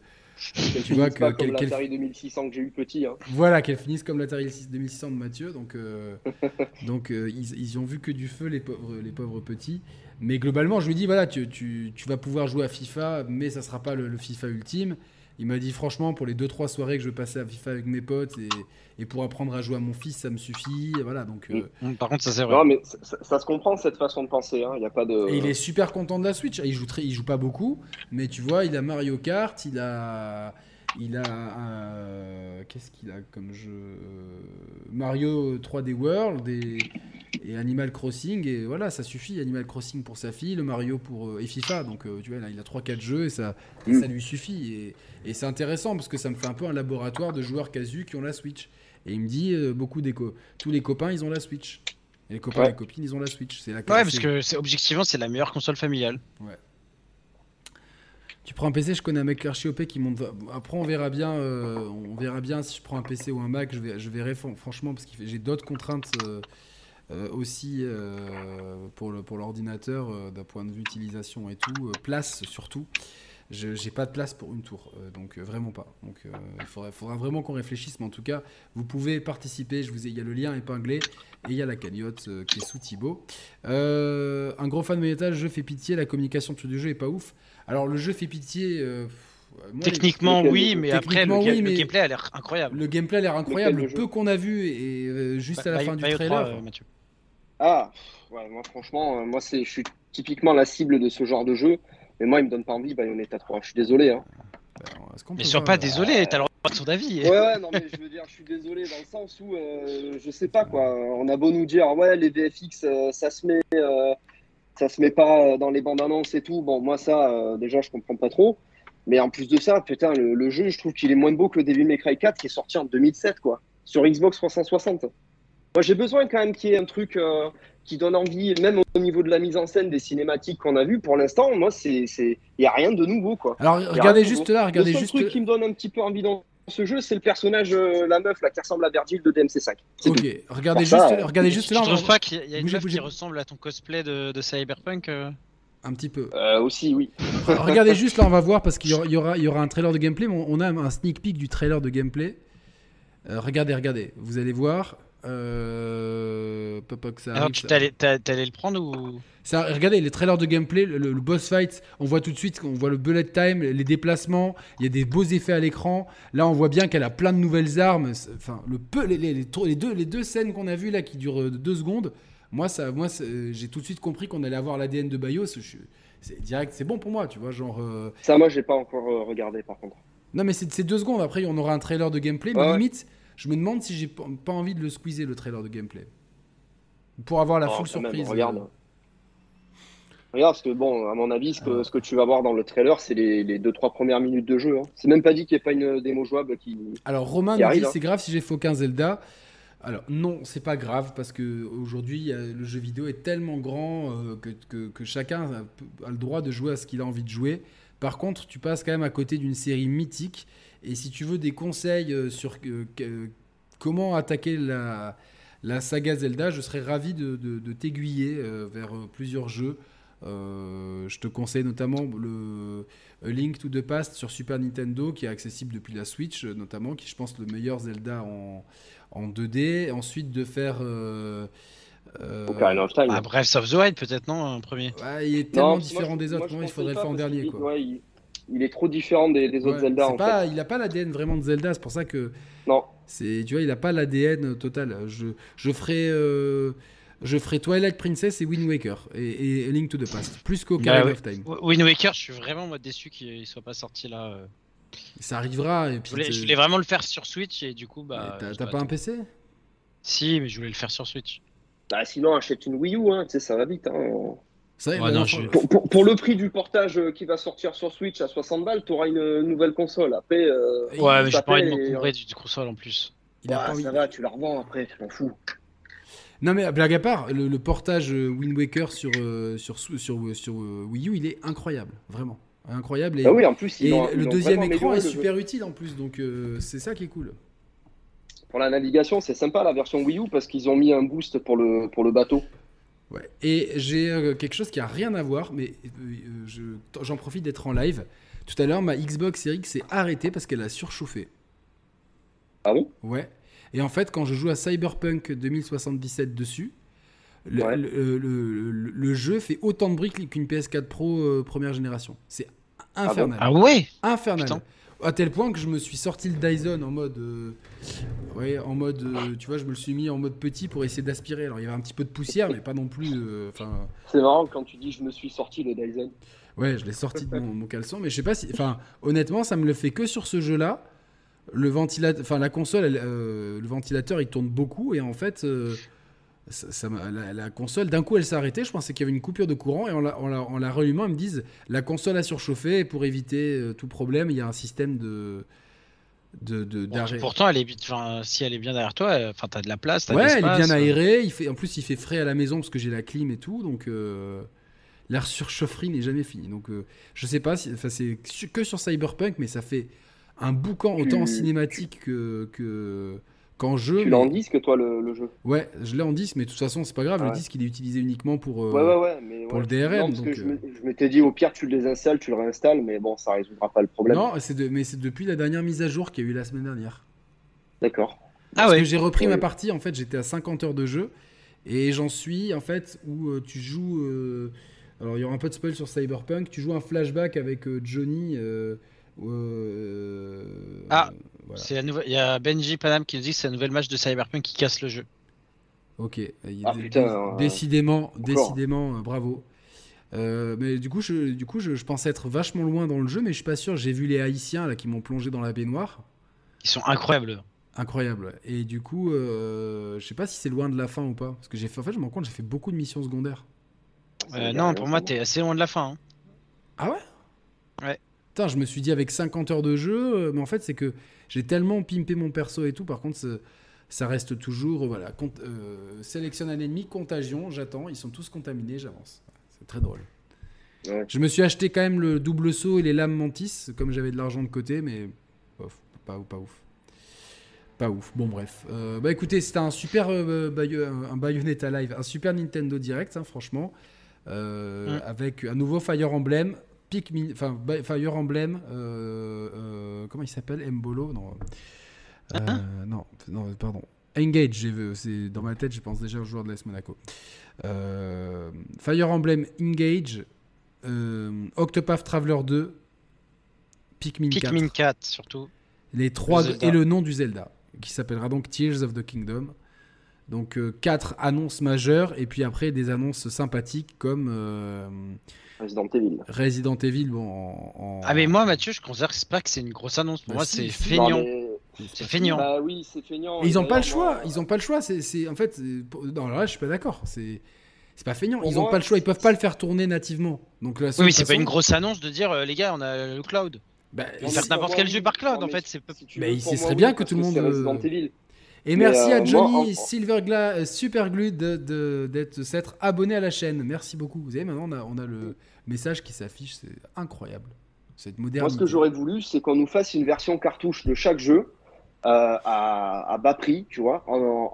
tu vois que comme l'Atari 2600 que j'ai eu petit. Hein. Voilà, qu'elle finisse comme l'Atari 2600 de Mathieu. Donc, euh, donc ils, ils ont vu que du feu les pauvres, les pauvres petits. Mais globalement, je lui dis voilà, tu, tu, tu vas pouvoir jouer à FIFA, mais ça sera pas le, le FIFA ultime. Il m'a dit franchement, pour les 2-3 soirées que je passais à FIFA avec mes potes et, et, pour apprendre à jouer à mon fils, ça me suffit. Et voilà, donc, euh, mm. Par contre, ça c'est vrai. Non, mais ça, se comprend cette façon de penser. Hein. Il y a pas de... Et il est super content de la Switch. Il joue, très, il joue pas beaucoup, mais tu vois, il a Mario Kart, il a. Il a euh, qu'est-ce qu'il a comme jeu Mario 3D World et, et, Animal Crossing et voilà ça suffit Animal Crossing pour sa fille le Mario pour euh, et FIFA donc tu vois là, il a 3 4 jeux et ça mm. ça lui suffit et et c'est intéressant parce que ça me fait un peu un laboratoire de joueurs casu qui ont la Switch. Et il me dit, euh, beaucoup d'éco. Tous les copains, ils ont la Switch. Et les copains et les copines, ils ont la Switch. C'est la ouais, parce que c'est objectivement, c'est la meilleure console familiale. Ouais. Tu prends un PC, je connais un mec archi OP qui monte. Après, on verra bien. Euh, on verra bien si je prends un PC ou un Mac. Je, je verrai franchement parce que j'ai d'autres contraintes euh, aussi pour l'ordinateur d'un point de vue utilisation et tout, place surtout je n'ai pas de place pour une tour, euh, donc euh, vraiment pas. Donc euh, il faudra, vraiment qu'on réfléchisse, mais en tout cas, vous pouvez participer. Je il y a le lien épinglé et il y a la cagnotte qui est sous Thibaut. un gros fan de métal, jeu fait pitié, la communication du jeu est pas ouf. Alors le jeu fait pitié. Techniquement oui, mais après le, gameplay a l'air incroyable. Le gameplay a l'air incroyable. Le peu qu'on a vu et juste à la fin du trailer. ah, ouais, moi franchement, moi c'est, je suis typiquement la cible de ce genre de jeu. Mais moi, il me donne pas envie, Bayonetta 3. Je suis désolé. Hein. Ben, mais sois pas désolé, t'as le droit de son avis. Ouais, ouais, non, mais je veux dire, je suis désolé dans le sens où, euh, je sais pas quoi. On a beau nous dire, ouais, les VFX, euh, ça se met, euh, ça se met pas dans les bandes annonces et tout. Bon, moi, ça, déjà, je comprends pas trop. Mais en plus de ça, putain, le, jeu, je trouve qu'il est moins beau que le Devil May Cry 4 qui est sorti en 2007, quoi, sur Xbox 360. Moi, j'ai besoin quand même qu'il y ait un truc qui donne envie, même au niveau de la mise en scène des cinématiques qu'on a vues, pour l'instant, moi, c'est, il n'y a rien de nouveau, quoi. Alors, regardez juste là, regardez le juste. truc qui me donne un petit peu envie dans ce jeu, c'est le personnage, euh, la meuf, là, qui ressemble à Virgil de DMC5. Ok, regardez juste, regardez juste là. Je trouve pas qu'il y a une meuf qui ressemble à ton cosplay de, de Cyberpunk euh un petit peu. Euh, aussi, oui. Regardez juste là, on va voir parce qu'il y aura, il y aura un trailer de gameplay. On a un sneak peek du trailer de gameplay. regardez, regardez. Vous allez voir. Euh... ça Alors, tu t'allais, le prendre ou? Ça, Regardez les trailers de gameplay, le, boss fight, on voit tout de suite, on voit le bullet time, les déplacements, il y a des beaux effets à l'écran. Là, on voit bien qu'elle a plein de nouvelles armes. Enfin, le peu, les, les, les, deux, les deux scènes qu'on a vues là qui durent euh, deux secondes, moi, ça, moi j'ai tout de suite compris qu'on allait avoir l'ADN de Bios. c'est direct, c'est bon pour moi, tu vois, genre. Euh, ça, moi, j'ai pas encore euh, regardé par contre. Non, mais c'est deux secondes. Après, on aura un trailer de gameplay, mais limite je me demande si j'ai pas envie de le squeezer le trailer de gameplay. Pour avoir la oh, full surprise. regarde. Euh. Regarde, parce que bon, à mon avis, ce que, ce que tu vas voir dans le trailer, c'est les, les 2-3 premières minutes de jeu. Hein. C'est même pas dit qu'il n'y ait pas une démo jouable qui. Alors, Romain nous dit hein. c'est grave si j'ai fait aucun Zelda. Alors non, c'est pas grave parce que aujourd'hui le jeu vidéo est tellement grand que, que, chacun a, le droit de jouer à ce qu'il a envie de jouer. Par contre, tu passes quand même à côté d'une série mythique. Et si tu veux des conseils sur comment attaquer la, la saga Zelda, je serais ravi de, t'aiguiller euh, vers euh, plusieurs jeux. Euh, je te conseille notamment le Link to the Past sur Super Nintendo qui est accessible depuis la Switch notamment, qui je pense le meilleur Zelda en, en 2D. Ensuite de faire... Euh, ah, Breath of the Wild peut-être non un premier. il est tellement différent des autres. il faudrait le faire en dernier. Quoi il est trop différent des, autres Zelda. En pas, Il n'a pas l'ADN vraiment de Zelda, c'est pour ça que. Non. C'est, tu vois, il n'a pas l'ADN total. Je, je ferai. Euh, je ferai Twilight Princess et Wind Waker et, Link to the Past, plus qu'Ocarina bah, of Time. Wind Waker, je suis vraiment déçu qu'il soit pas sorti là. Euh. Ça arrivera. Et puis je, voulais, vraiment le faire sur Switch et du coup, bah. T'as pas un PC Si, mais je voulais le faire sur Switch. Bah, sinon, achète une Wii U, hein, tu sais, ça va vite. Hein pour, le prix du portage euh, qui va sortir sur Switch à 60 balles, tu auras une nouvelle console. Après, euh, ouais, mais j'ai pas envie de m'encombrer du console en plus. Il a ça va, tu la revends après, tu t'en fous. Non mais blague à part, le, portage euh, Wind Waker sur, sur, sur, sur, Wii U, il est incroyable, vraiment. Incroyable. Et, ah oui, en plus, le deuxième écran est super utile en plus, donc c'est ça qui est cool. Pour la navigation, c'est sympa la version Wii U parce qu'ils ont mis un boost pour le, pour le bateau. Ouais. Et j'ai euh, quelque chose qui a rien à voir, mais euh, j'en profite d'être en live. Tout à l'heure, ma Xbox Series s'est arrêtée parce qu'elle a surchauffé. Ah bon Ouais. Et en fait, quand je joue à Cyberpunk 2077 dessus, le, jeu fait autant de bruit qu'une PS4 Pro euh, première génération. C'est ah infernal. Ah, ouais Infernal à tel point que je me suis sorti le Dyson en mode, euh, ouais, en mode, euh, tu vois, je me le suis mis en mode petit pour essayer d'aspirer. Alors il y avait un petit peu de poussière, mais pas non plus. Euh, enfin. c'est marrant quand tu dis je me suis sorti le Dyson. Ouais, je l'ai sorti de mon, caleçon, mais je sais pas si, enfin, honnêtement, ça me le fait que sur ce jeu-là. Le ventilateur, enfin la console, le ventilateur, il tourne beaucoup et en fait ça, la, console, d'un coup, elle s'est arrêtée. Je pensais qu'il y avait une coupure de courant et en la, en la, rallumant, ils me disent la console a surchauffé et pour éviter euh, tout problème, il y a un système de. De, de pourtant, elle est, si elle est bien derrière toi, enfin, t'as de la place. ouais, elle est bien euh. aérée. Il fait, en plus, il fait frais à la maison parce que j'ai la clim et tout, donc euh, l'air surchaufferie n'est jamais fini. Donc, je sais pas, si, c'est que sur Cyberpunk, mais ça fait un boucan autant en cinématique que, que quand je, tu l'as en disque, toi, le, jeu? Ouais, je l'ai en disque, mais de toute façon, c'est pas grave. Le disque, il est utilisé uniquement pour, euh, ouais, ouais, mais pour le DRM. donc, euh. je m'étais dit, au pire, tu le désinstalles, tu le réinstalles, mais bon, ça résoudra pas le problème. Non, de, mais c'est depuis la dernière mise à jour qu'il y a eu la semaine dernière. D'accord. Ah Parce que j'ai repris ma partie, en fait, j'étais à 50 heures de jeu, et j'en suis, en fait, où euh, tu joues. alors, il y aura un peu de spoil sur Cyberpunk. Tu joues un flashback avec Johnny. Ah c'est nouvelle. Il y a Benji Panam qui nous dit que c'est un nouvel match de Cyberpunk qui casse le jeu. Ok. Ah, euh, décidément, décidément, euh, bravo. Euh, mais du coup, je, du coup je, pensais être vachement loin dans le jeu, mais je suis pas sûr. J'ai vu les Haïtiens là qui m'ont plongé dans la baignoire. Ils sont incroyables. Incroyable. Et du coup, je sais pas si c'est loin de la fin ou pas, parce que j'ai fait. En fait, je me rends compte, j'ai fait beaucoup de missions secondaires. non, pour moi, t'es assez loin de la fin. Hein. Ah ouais? Ouais. Putain, je me suis dit avec 50 heures de jeu, mais en fait, c'est que j'ai tellement pimpé mon perso et tout. Par contre, ça reste toujours, voilà, euh, sélectionne un ennemi, contagion, j'attends, ils sont tous contaminés, j'avance. C'est très drôle. Je me suis acheté quand même le double saut et les lames mantis, comme j'avais de l'argent de côté, mais pas, pas ouf. Pas ouf. Bon, bref. Euh, bah écoutez, c'était un super euh, un Bayonetta Live, un super Nintendo Direct, hein, franchement. Avec un nouveau Fire Emblem, Pikmin, enfin Fire Emblem, euh, euh, comment il s'appelle Mbolo Non. Euh, hein non, non, pardon. Engage, c'est dans ma tête, je pense déjà au joueur de l'AS Monaco. Fire Emblem Engage, Octopath Traveler 2, Pikmin, Pikmin 4. surtout. Les trois et le nom du Zelda, qui s'appellera donc Tears of the Kingdom. Donc quatre annonces majeures et puis après des annonces sympathiques comme Resident Evil. Resident Evil, bon. En, Ah, mais moi, Mathieu, je considère pas que c'est une grosse annonce. Pour bah moi, c'est feignant. C'est feignant. Bah oui, c'est feignant. Ils n'ont pas le choix. Ils ont pas le choix. C'est en fait. Non, là, je suis pas d'accord. C'est. C'est pas feignant, ils n'ont pas le choix, ils peuvent pas le faire tourner nativement. Donc oui, mais c'est pas une grosse annonce de dire euh, les gars, on a le cloud. Bah, on faire n'importe quel jeu par cloud en fait. mais il serait bien que tout le monde. Et merci à Johnny Silvergla Superglue de, d'être s'être abonné à la chaîne. Merci beaucoup. Vous savez, maintenant on a, on a le message qui s'affiche, c'est incroyable. Cette modernité. Moi, ce que j'aurais voulu, c'est qu'on nous fasse une version cartouche de chaque jeu euh, à, bas prix, tu vois,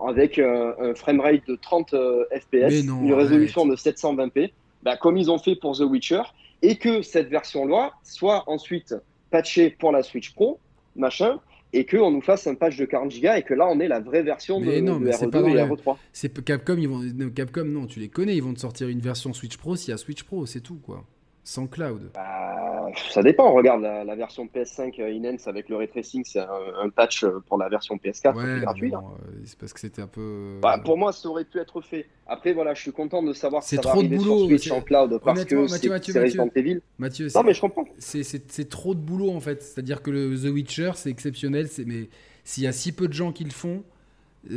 avec euh, un framerate de 30 euh, FPS, une résolution de 720p, bah, comme ils ont fait pour The Witcher, et que cette version-là soit ensuite patchée pour la Switch Pro, machin, et qu'on nous fasse un patch de 40 Go et que là on ait la vraie version de, non, RE2 et RE3. C'est Capcom, ils vont, Capcom, non, tu les connais, ils vont te sortir une version Switch Pro s'il y a Switch Pro, c'est tout quoi sans cloud bah, Ça dépend. Regarde la, version PS5 euh, Inens avec le ray tracing, c'est un, patch euh, pour la version PS4 ouais, gratuit. Hein. Euh, c'est parce que c'était un peu. Bah, pour moi, ça aurait pu être fait. Après, voilà, je suis content de savoir que ça va arriver sur Switch en cloud parce que c'est Resident Evil. Mathieu, non, mais je comprends. C'est trop de boulot en fait. C'est-à-dire que le The Witcher, c'est exceptionnel. Mais s'il y a si peu de gens qui le font,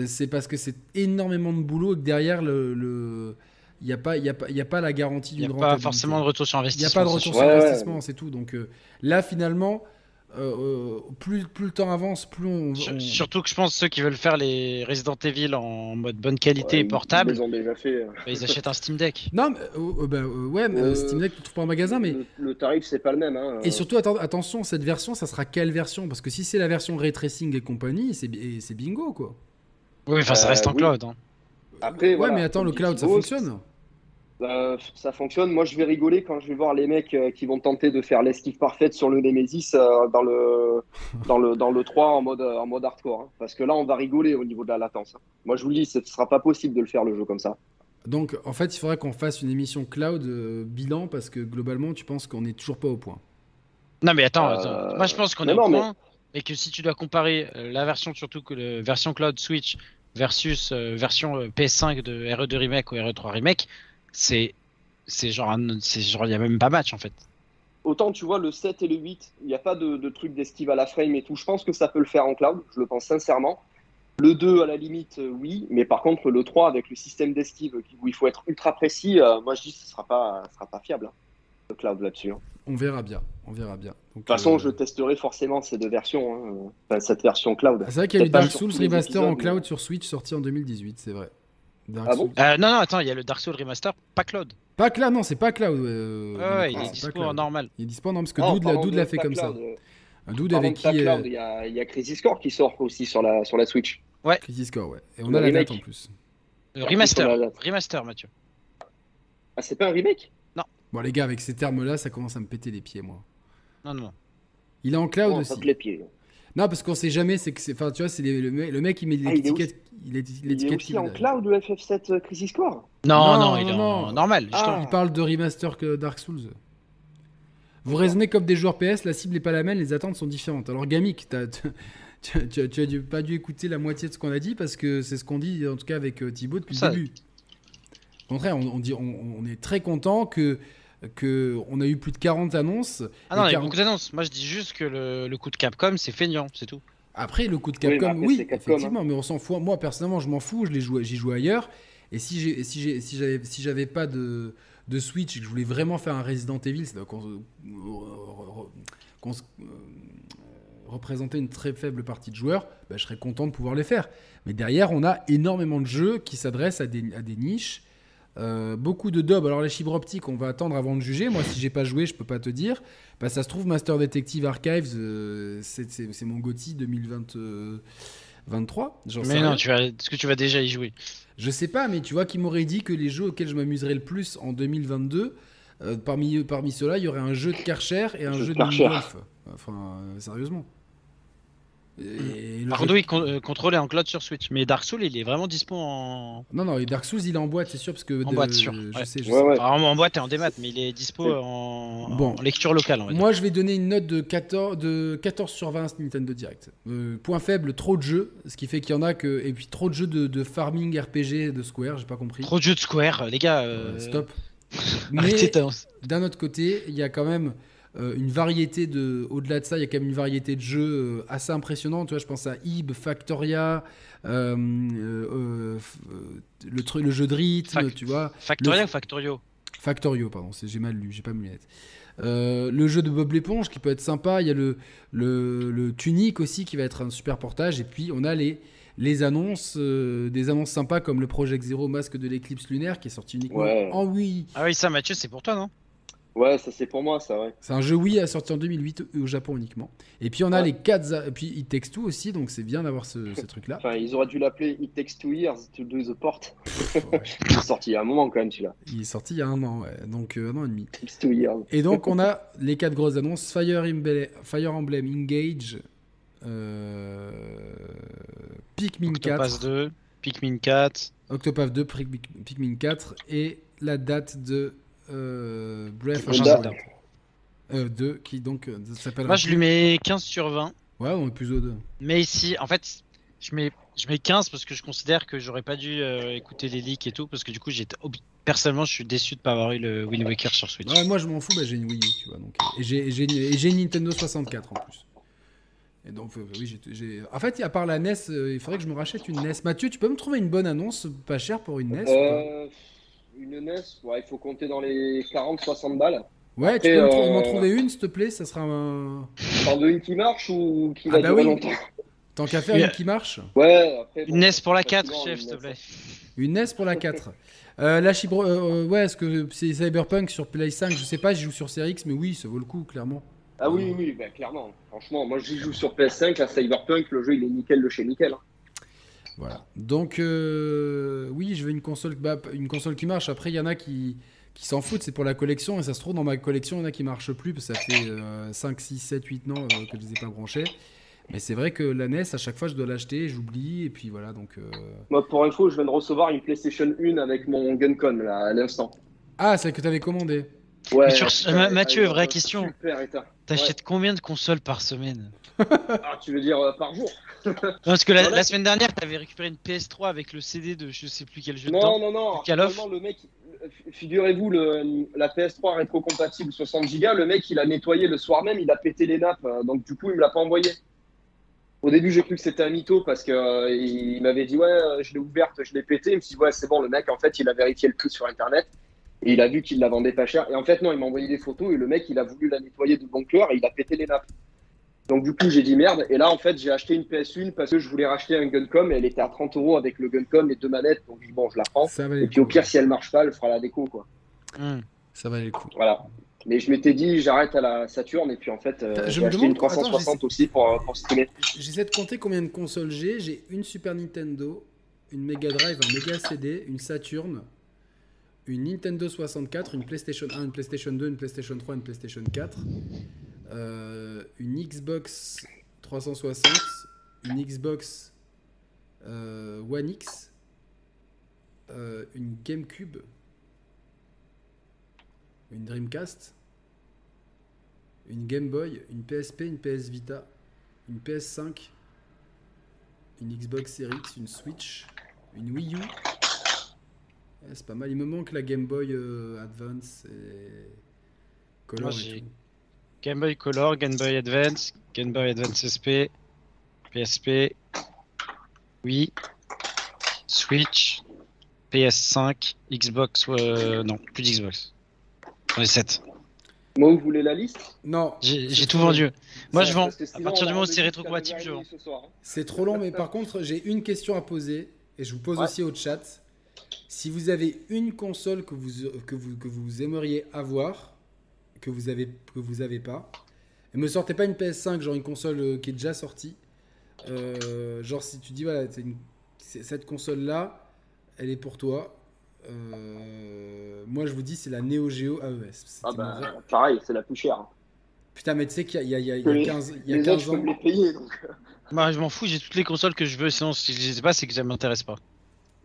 c'est parce que c'est énormément de boulot et que derrière le il n'y a, pas, y a, pas, y a pas la garantie d'une rentabilité. Il n'y a pas forcément de retour sur investissement. Il n'y a pas de retour sur investissement, c'est tout. Donc euh, là, finalement, euh, euh, plus, plus le temps avance, plus on, Surtout que je pense ceux qui veulent faire les Resident Evil en mode bonne qualité et portable, ils, ont déjà fait. Bah, ils achètent un Steam Deck. Non, mais, bah, ouais, mais Steam Deck, tu ne trouves pas en magasin, mais. Le, tarif, c'est pas le même. Hein. Et surtout, attention, cette version, ça sera quelle version? Parce que si c'est la version Ray Tracing et compagnie, c'est bingo, quoi. Oui, enfin, ça reste en cloud. Hein. Après, ouais, mais attends, le cloud, ça fonctionne bah, ça fonctionne. Moi, je vais rigoler quand je vais voir les mecs euh, qui vont tenter de faire l'esquive parfaite sur le Nemesis euh, dans, le, dans, le, dans le 3 en mode, en mode hardcore. Hein. Parce que là, on va rigoler au niveau de la latence. Hein. Moi, je vous le dis, ce ne sera pas possible de le faire le jeu comme ça. Donc, en fait, il faudrait qu'on fasse une émission cloud euh, bilan parce que globalement, tu penses qu'on n'est toujours pas au point. Non, mais attends, moi je pense qu'on est au point et que si tu dois comparer la version, surtout que la version cloud Switch versus version PS5 de RE2 Remake ou RE3 Remake, c'est c'est genre c'est genre il y a même pas match en fait. Autant tu vois le 7 et le 8, il n'y a pas de, de truc d'esquive à la frame et tout. Je pense que ça peut le faire en cloud, je le pense sincèrement. Le 2 à la limite euh, oui, mais par contre le 3 avec le système d'esquive où il faut être ultra précis, euh, moi je dis que ce sera pas sera pas fiable hein, le cloud là-dessus. Hein. On verra bien, on verra bien. de toute façon, euh, je testerai forcément ces deux versions, hein, cette version cloud. C'est vrai qu'il y a eu Dark Souls Remaster en cloud sur Switch sorti en 2018, c'est vrai. Ah bon euh, non, non, attends, il y a le Dark Souls Remaster, pas Cloud. Pas Cloud, non, c'est pas Cloud. Euh, ouais, il est dispo en normal. Il est dispo en normal parce que oh, Doud l'a fait comme ça. Un Doud avec qui. Euh, il y, a, il y a Crisis Core qui sort aussi sur la, sur la Switch. Ouais. Crisis Core, ouais. Et on a la date en plus. remaster. Remaster, Mathieu. Ah, c'est pas un remake? Non. Bon, les gars, avec ces termes-là, ça commence à me péter les pieds, moi. Non, non. Il est en cloud non, aussi. les pieds. Non, parce qu'on sait jamais, c'est que c'est. Enfin, tu vois, c'est le, mec, il met ah, l'étiquette. Il est, il est aussi en cloud le FF7 euh, Crisis Core non, non, il est en normal. Ah. Il parle de remaster que Dark Souls. Vous raisonnez comme des joueurs PS, la cible n'est pas la même, les attentes sont différentes. Alors, Gamik, tu, tu, as pas dû écouter la moitié de ce qu'on a dit parce que c'est ce qu'on dit, en tout cas, avec euh, Thibaut depuis le début. Au contraire, on, dit, on, est très content que que on a eu plus de 40 annonces. Ah non, il y a beaucoup d'annonces. Moi, je dis juste que le, le coup de Capcom, c'est feignant, c'est tout. Après, le coup de Capcom, oui, effectivement, hein. mais on s'en fout. Moi, personnellement, je m'en fous, je joue, j'y joue ailleurs. Et si j'ai, si j'ai, si j'avais, si j'avais pas de, de Switch et que je voulais vraiment faire un Resident Evil, c'est qu'on, qu'on euh, représenter une très faible partie de joueurs, bah, je serais content de pouvoir les faire. Mais derrière, on a énormément de jeux qui s'adressent à des, à des niches euh, beaucoup de dubs. Alors les fibres optiques, on va attendre avant de juger. Moi, si j'ai pas joué, je peux pas te dire. Bah, ça se trouve, Master Detective Archives, euh, c'est mon GOTY 2023. mais non, tu est-ce que tu vas déjà y jouer? Je sais pas, mais tu vois qui m'aurait dit que les jeux auxquels je m'amuserais le plus en 2022, euh, parmi, parmi ceux-là, il y aurait un jeu de Karcher et un jeu, de, de. Enfin, sérieusement. Euh, contrôlé en cloud sur Switch. Mais Dark Souls, il est vraiment dispo en. Non, non, Dark Souls, il est en boîte, c'est sûr. Parce que en boîte, sûr. Je sais, je sais. en boîte et en démat, mais il est dispo en... lecture locale. Moi, je vais donner une note de 14, de 14 sur 20 Nintendo Direct. Euh, point faible, trop de jeux. Ce qui fait qu'il y en a que. Et puis trop de jeux de, farming RPG de Square, j'ai pas compris. Trop de jeux de Square, les gars. Euh, stop. mais d'un autre côté, il y a quand même euh, une variété de. Au-delà de ça, il y a quand même une variété de jeux euh, assez impressionnante. Tu vois, je pense à Ib, Factoria, euh, le, le jeu de rythme, tu vois. Factoria ou Factorio? Factorio, pardon, j'ai mal lu, j'ai pas mes lunettes. le jeu de Bob l'éponge qui peut être sympa. Il y a le, le, le Tunic aussi qui va être un super portage. Et puis on a les, les annonces, des annonces sympas comme le Project Zero Masque de l'éclipse lunaire qui est sorti uniquement en Wii. Ah oui, ça Mathieu, c'est pour toi, non? Ouais, ça c'est pour moi, ça, ouais. C'est un jeu Wii sorti en 2008 au Japon uniquement. Et puis on a les 4. Et puis It Takes Two aussi, donc c'est bien d'avoir ce, truc-là. Enfin, ils auraient dû l'appeler It Takes Two Years to Do the Port. il est sorti il y a un moment quand même, celui-là. Il est sorti il y a un an, ouais. Donc euh, un an et demi. It takes two years. Et donc on a les 4 grosses annonces Fire Emblem, Fire Emblem Engage, euh... Pikmin Octopath 4. 2, Pikmin 4. Octopath 2, Pikmin 4 et la date de euh, Breath of the euh, 2 qui donc euh, s'appelle. Moi je lui mets 15 sur 20. Ouais, on est plus au 2. Mais ici, en fait, je mets, je mets 15 parce que je considère que j'aurais pas dû euh, écouter les leaks et tout. Parce que du coup, j'ai personnellement, je suis déçu de pas avoir eu le Wind Waker sur Switch. Ouais, moi je m'en fous, bah, j'ai une Wii U, tu vois. Donc, et j'ai une Nintendo 64 en plus. Et donc, oui, j'ai. En fait, à part la NES, il faudrait que je me rachète une NES. Mathieu, tu peux me trouver une bonne annonce pas chère pour une NES une NES, ouais, il faut compter dans les 40-60 balles. Ouais, tu peux m'en euh, trouver une, s'il te plaît Ça sera un. T'en veux une qui marche ou qui ah va bah durer longtemps Tant qu'à faire, une qui marche Ouais, après, Une NES pour la 4, chef, s'il te plaît. Une NES pour la 4. euh, la Chibro... Euh, ouais, est-ce que c'est Cyberpunk sur Play 5 Je sais pas, je joue sur Series X, mais oui, ça vaut le coup, clairement. Ah oui, oui, bah, clairement. Franchement, moi je joue sur PS5, la Cyberpunk, le jeu il est nickel de chez nickel. Hein. Voilà. Donc, euh, oui, je veux une console, bah, une console qui marche. Après, il y en a qui, qui s'en foutent, c'est pour la collection. Et ça se trouve, dans ma collection, il y en a qui marchent plus, parce que ça fait 5, 6, 7, 8 ans euh, que je ne les ai pas branchés. Mais c'est vrai que la NES, à chaque fois, je dois l'acheter, j'oublie, et puis voilà. Donc, euh... Moi, pour info, je viens de recevoir une PlayStation 1 avec mon Guncon, là, à l'instant. Ah, celle que tu avais commandé Ouais. Mathieu, vraie question. T'achètes combien de consoles par semaine? Ah, Tu veux dire euh, par jour? parce que la, semaine dernière, tu avais récupéré une PS3 avec le CD de je sais plus quel jeu. Non, de non, non, non. Le mec, figurez-vous, la PS3 rétro-compatible 60 Go, le mec, il a nettoyé le soir même, il a pété les nappes. Euh, donc, du coup, il me l'a pas envoyé. Au début, j'ai cru que c'était un mytho parce qu'il euh, il m'avait dit, ouais, euh, je l'ai ouverte, je l'ai pété. Il me dit, ouais, c'est bon, le mec, en fait, il a vérifié le prix sur Internet et il a vu qu'il la vendait pas cher. Et en fait, non, il m'a envoyé des photos et le mec, il a voulu la nettoyer de bon cœur et il a pété les nappes. Donc du coup, j'ai dit merde. Et là, en fait, j'ai acheté une PS1 parce que je voulais racheter un Guncom et elle était à 30 euros avec le Guncom et deux manettes. Donc bon, je la prends. et puis au pire, si elle marche pas, elle fera la déco, quoi. Hmm. Ça va les coups. Voilà. Mais je m'étais dit, j'arrête à la Saturn et puis en fait, euh, j'ai acheté une 360 aussi pour, euh, pour streamer. J'essaie de compter combien de consoles j'ai. J'ai une Super Nintendo, une Mega Drive, un Mega CD, une Saturn, une Nintendo 64, une PlayStation 1, une PlayStation 2, une PlayStation 3, une PlayStation 4. Euh, une Xbox 360, une Xbox euh, One X, euh, une GameCube, une Dreamcast, une Game Boy, une PSP, une PS Vita, une PS5, une Xbox Series X, une Switch, une Wii U. c'est pas mal. Il me manque la Game Boy Advance et Color Game Boy Color, Game Boy Advance, Game Boy Advance SP, PSP, Wii, Switch, PS5, Xbox, euh, non, plus d'Xbox. J'en ai 7. Moi, vous voulez la liste? Non. J'ai tout vendu. Moi, je vends. À partir du moment où c'est rétrocompatible, je vends. C'est trop long, mais par contre, j'ai une question à poser, et je vous pose aussi au chat. Si vous avez une console que vous, que vous, que vous aimeriez avoir, que vous avez que vous avez pas. Et me sortez pas une PS5, genre une console euh, qui est déjà sortie. Euh, genre si tu dis voilà, une, cette console là, elle est pour toi. Euh, moi je vous dis c'est la Neo Geo AES. Ah bah, pareil, c'est la plus chère. Putain mais tu sais qu'il y, y, y, a 15, il y a 15 ans. Les payer, donc. Bah, je m'en fous, j'ai toutes les consoles que je veux, sinon si je sais pas c'est que ça m'intéresse pas.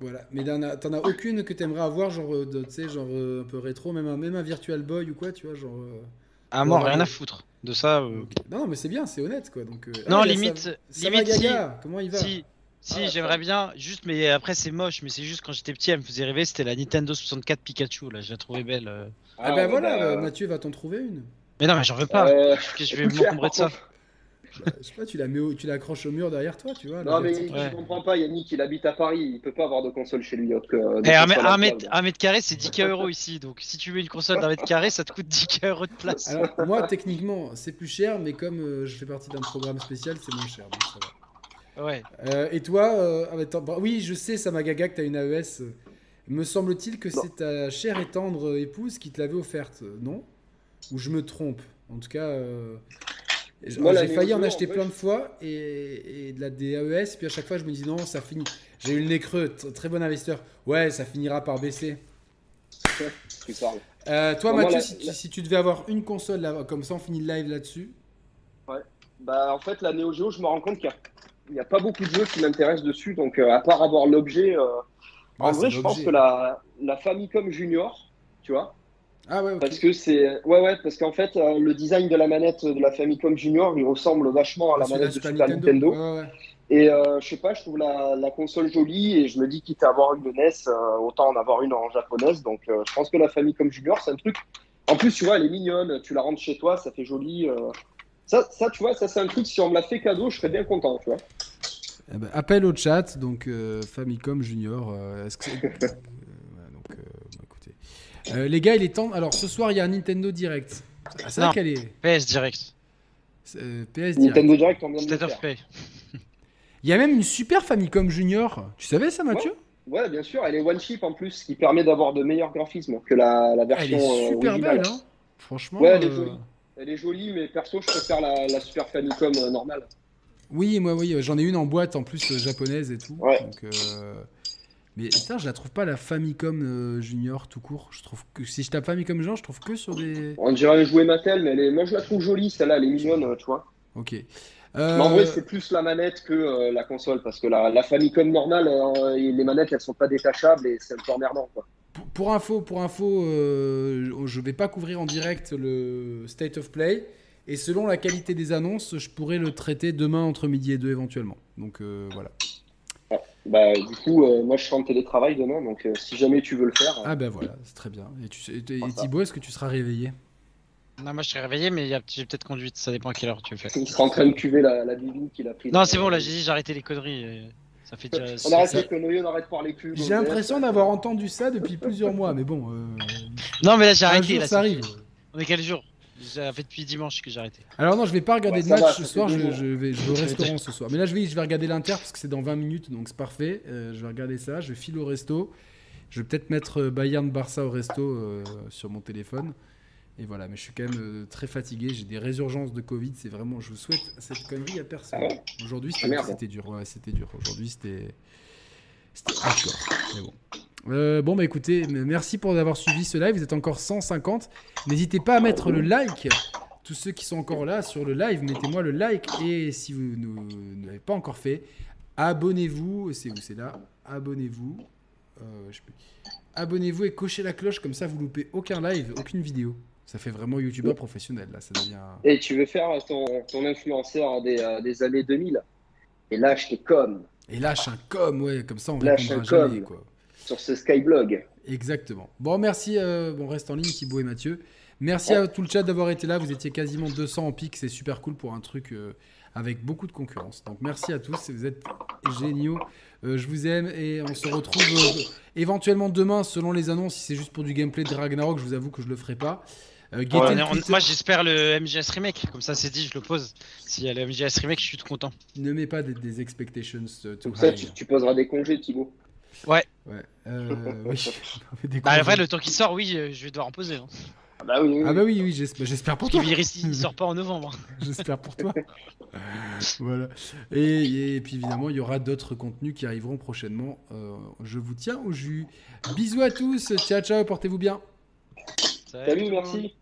Voilà, mais t'en as, as, aucune que t'aimerais avoir, genre, euh, tu sais, genre euh, un peu rétro, même un, même un Virtual Boy ou quoi, tu vois, genre. Euh, ah, moi, rien à foutre de ça. Non, mais c'est bien, c'est honnête, quoi. Donc, non, ah, limite, limite, si, comment il va Si, si ah, j'aimerais bien, juste, mais après, c'est moche, mais c'est juste quand j'étais petit, elle me faisait rêver, c'était la Nintendo 64 Pikachu, là, je la trouvais belle. Ah, ah ben voilà, bah, Mathieu va t'en trouver une. Mais non, mais j'en veux pas. je vais m'encombrer de ça. Je sais pas, tu la mets, tu l'accroches au mur derrière toi, tu vois. Non, mais je comprends pas, Yannick, il habite à Paris, il peut pas avoir de console chez lui. Que, eh, un, mètre, carré, c'est 10k euros ici, donc si tu veux une console d'un mètre carré, ça te coûte 10k euros de place. Alors, moi, techniquement, c'est plus cher, mais comme euh, je fais partie d'un programme spécial, c'est moins cher, donc ça va. Ouais. Euh, et toi, euh, ah, attends, bah, oui, je sais, Samagaga, que tu as une AES. Me semble-t-il que c'est ta chère et tendre épouse qui te l'avait offerte, non? Ou je me trompe? En tout cas, euh, j'ai failli en acheter plein de fois et, de la DAES, puis à chaque fois je me dis non, ça finit. J'ai eu le nez creux, très bon investisseur. Ouais, ça finira par baisser. Euh, toi, Mathieu, si, tu, devais avoir une console là, comme ça, on finit le live là-dessus. Ouais. Bah, en fait, la Neo Geo, je me rends compte qu'il n'y a, pas beaucoup de jeux qui m'intéressent dessus. Donc, euh, à part avoir l'objet. Euh, en vrai, je pense que la, la Famicom Junior, tu vois. Ah ouais, Parce que c'est. Ouais, ouais, parce qu'en fait, le design de la manette de la Famicom Junior, il ressemble vachement à la manette de Super Nintendo. Ouais, et euh, je sais pas, je trouve la, la, console jolie et je me dis quitte à avoir une NES, euh, autant en avoir une en japonaise. Donc euh, je pense que la famille comme Junior, c'est un truc. En plus, tu vois, elle est mignonne, tu la rentres chez toi, ça fait joli. Ça, ça, tu vois, ça c'est un truc, si on me l'a fait cadeau, je serais bien content, tu vois. Eh ben, appel au chat, donc Famicom Junior. est-ce que écoutez. les gars, il est temps. Alors ce soir, il y a un Nintendo Direct. Ah, c'est vrai qu'elle est. PS Direct. PS Direct. Nintendo Direct, on vient de State of Play. Il y a même une super Famicom Junior. Tu savais ça, Mathieu ouais. bien sûr. Elle est one chip en plus, ce qui permet d'avoir de meilleurs graphismes que la, version. Elle est super belle, hein Franchement. Ouais, elle est euh, jolie. Elle est jolie, mais perso, je préfère la, Super Famicom euh, normale. Oui, moi, oui, j'en ai une en boîte en plus euh, japonaise et tout. Ouais. Mais ça, je la trouve pas la Famicom Junior tout court. Je trouve que si je tape Famicom Junior, je trouve que sur des. On dirait un jouet Mattel, mais elle est... moi je la trouve jolie, celle-là, elle est mignonne, tu vois. Ok. Euh, en vrai, c'est plus la manette que euh, la console, parce que la, la Famicom normale, euh, les manettes, elles sont pas détachables et c'est un peu emmerdant. Quoi. Pour, info, pour info je vais pas couvrir en direct le State of Play. Et selon la qualité des annonces, je pourrais le traiter demain entre midi et deux éventuellement. Donc voilà. Bah, du coup, moi je serai en télétravail demain, donc si jamais tu veux le faire. Ah ben voilà, c'est très bien. Et, tu, et Thibaut, est-ce que tu seras réveillé? Non, moi je suis réveillé, mais j'ai peut-être conduite, ça dépend à quelle heure tu le fais. Il sera en train de cuver la, la qu'il a pris. Non, c'est bon, là j'ai dit, j'ai arrêté les conneries. Ça fait déjà... on arrête les conneries, on arrête par les culs. J'ai l'impression d'avoir entendu ça depuis plusieurs mois, mais bon. Euh... Non, mais là j'ai arrêté. là, ça arrive. On est quel jour? Ça fait depuis dimanche que j'ai arrêté. Alors non, je vais pas regarder de match ce soir, je, vais, je, vais, au restaurant ce soir. Mais là je vais, je vais regarder l'Inter parce que c'est dans 20 minutes, donc c'est parfait. Euh, je vais regarder ça, je vais filer au resto. Je vais peut-être mettre Bayern Barça au resto euh, sur mon téléphone. Et voilà, mais je suis quand même euh, très fatigué. J'ai des résurgences de Covid. C'est vraiment, je vous souhaite cette connerie à personne. Ah Aujourd'hui, ah, c'était dur. Ouais, c'était dur. Aujourd'hui, c'était c'était Mais bon. Euh, bon, bah écoutez, merci pour avoir suivi ce live. Vous êtes encore 150. N'hésitez pas à mettre le like. Tous ceux qui sont encore là sur le live, mettez-moi le like. Et si vous ne l'avez pas encore fait, abonnez-vous. C'est où C'est là? Abonnez-vous. Euh, abonnez-vous et cochez la cloche. Comme ça, vous loupez aucun live, aucune vidéo. Ça fait vraiment youtubeur professionnel, là. Ça devient... Et tu veux faire ton, ton influenceur des, euh, des, années 2000 Et lâche tes com. Et lâche un com, ouais, comme ça on lâche un jamais, quoi. Sur ce Skyblog. Exactement. Bon, merci. Euh, bon, reste en ligne, Thibaut et Mathieu. Merci à tout le chat d'avoir été là. Vous étiez quasiment 200 en pic. C'est super cool pour un truc euh, avec beaucoup de concurrence. Donc, merci à tous. Vous êtes géniaux. je vous aime et on se retrouve éventuellement demain selon les annonces. Si c'est juste pour du gameplay de Ragnarok, je vous avoue que je le ferai pas. Euh, moi j'espère le MGS Remake, comme ça c'est dit, je le pose. S'il y a le MGS Remake, je suis tout content. Ne mets pas des, expectations euh, Comme ça, tu, poseras des congés, Thibaut. Ouais. Ouais. Euh, oui. bah, vrai, le temps qui sort, oui, je vais devoir en poser. Hein. Ah bah oui, oui. Ah bah oui, oui j'espère pour toi. il sort pas en novembre. j'espère pour toi. voilà. Et, puis évidemment, il y aura d'autres contenus qui arriveront prochainement. je vous tiens au jus. Bisous à tous. Ciao, ciao. Portez-vous bien. Salut merci.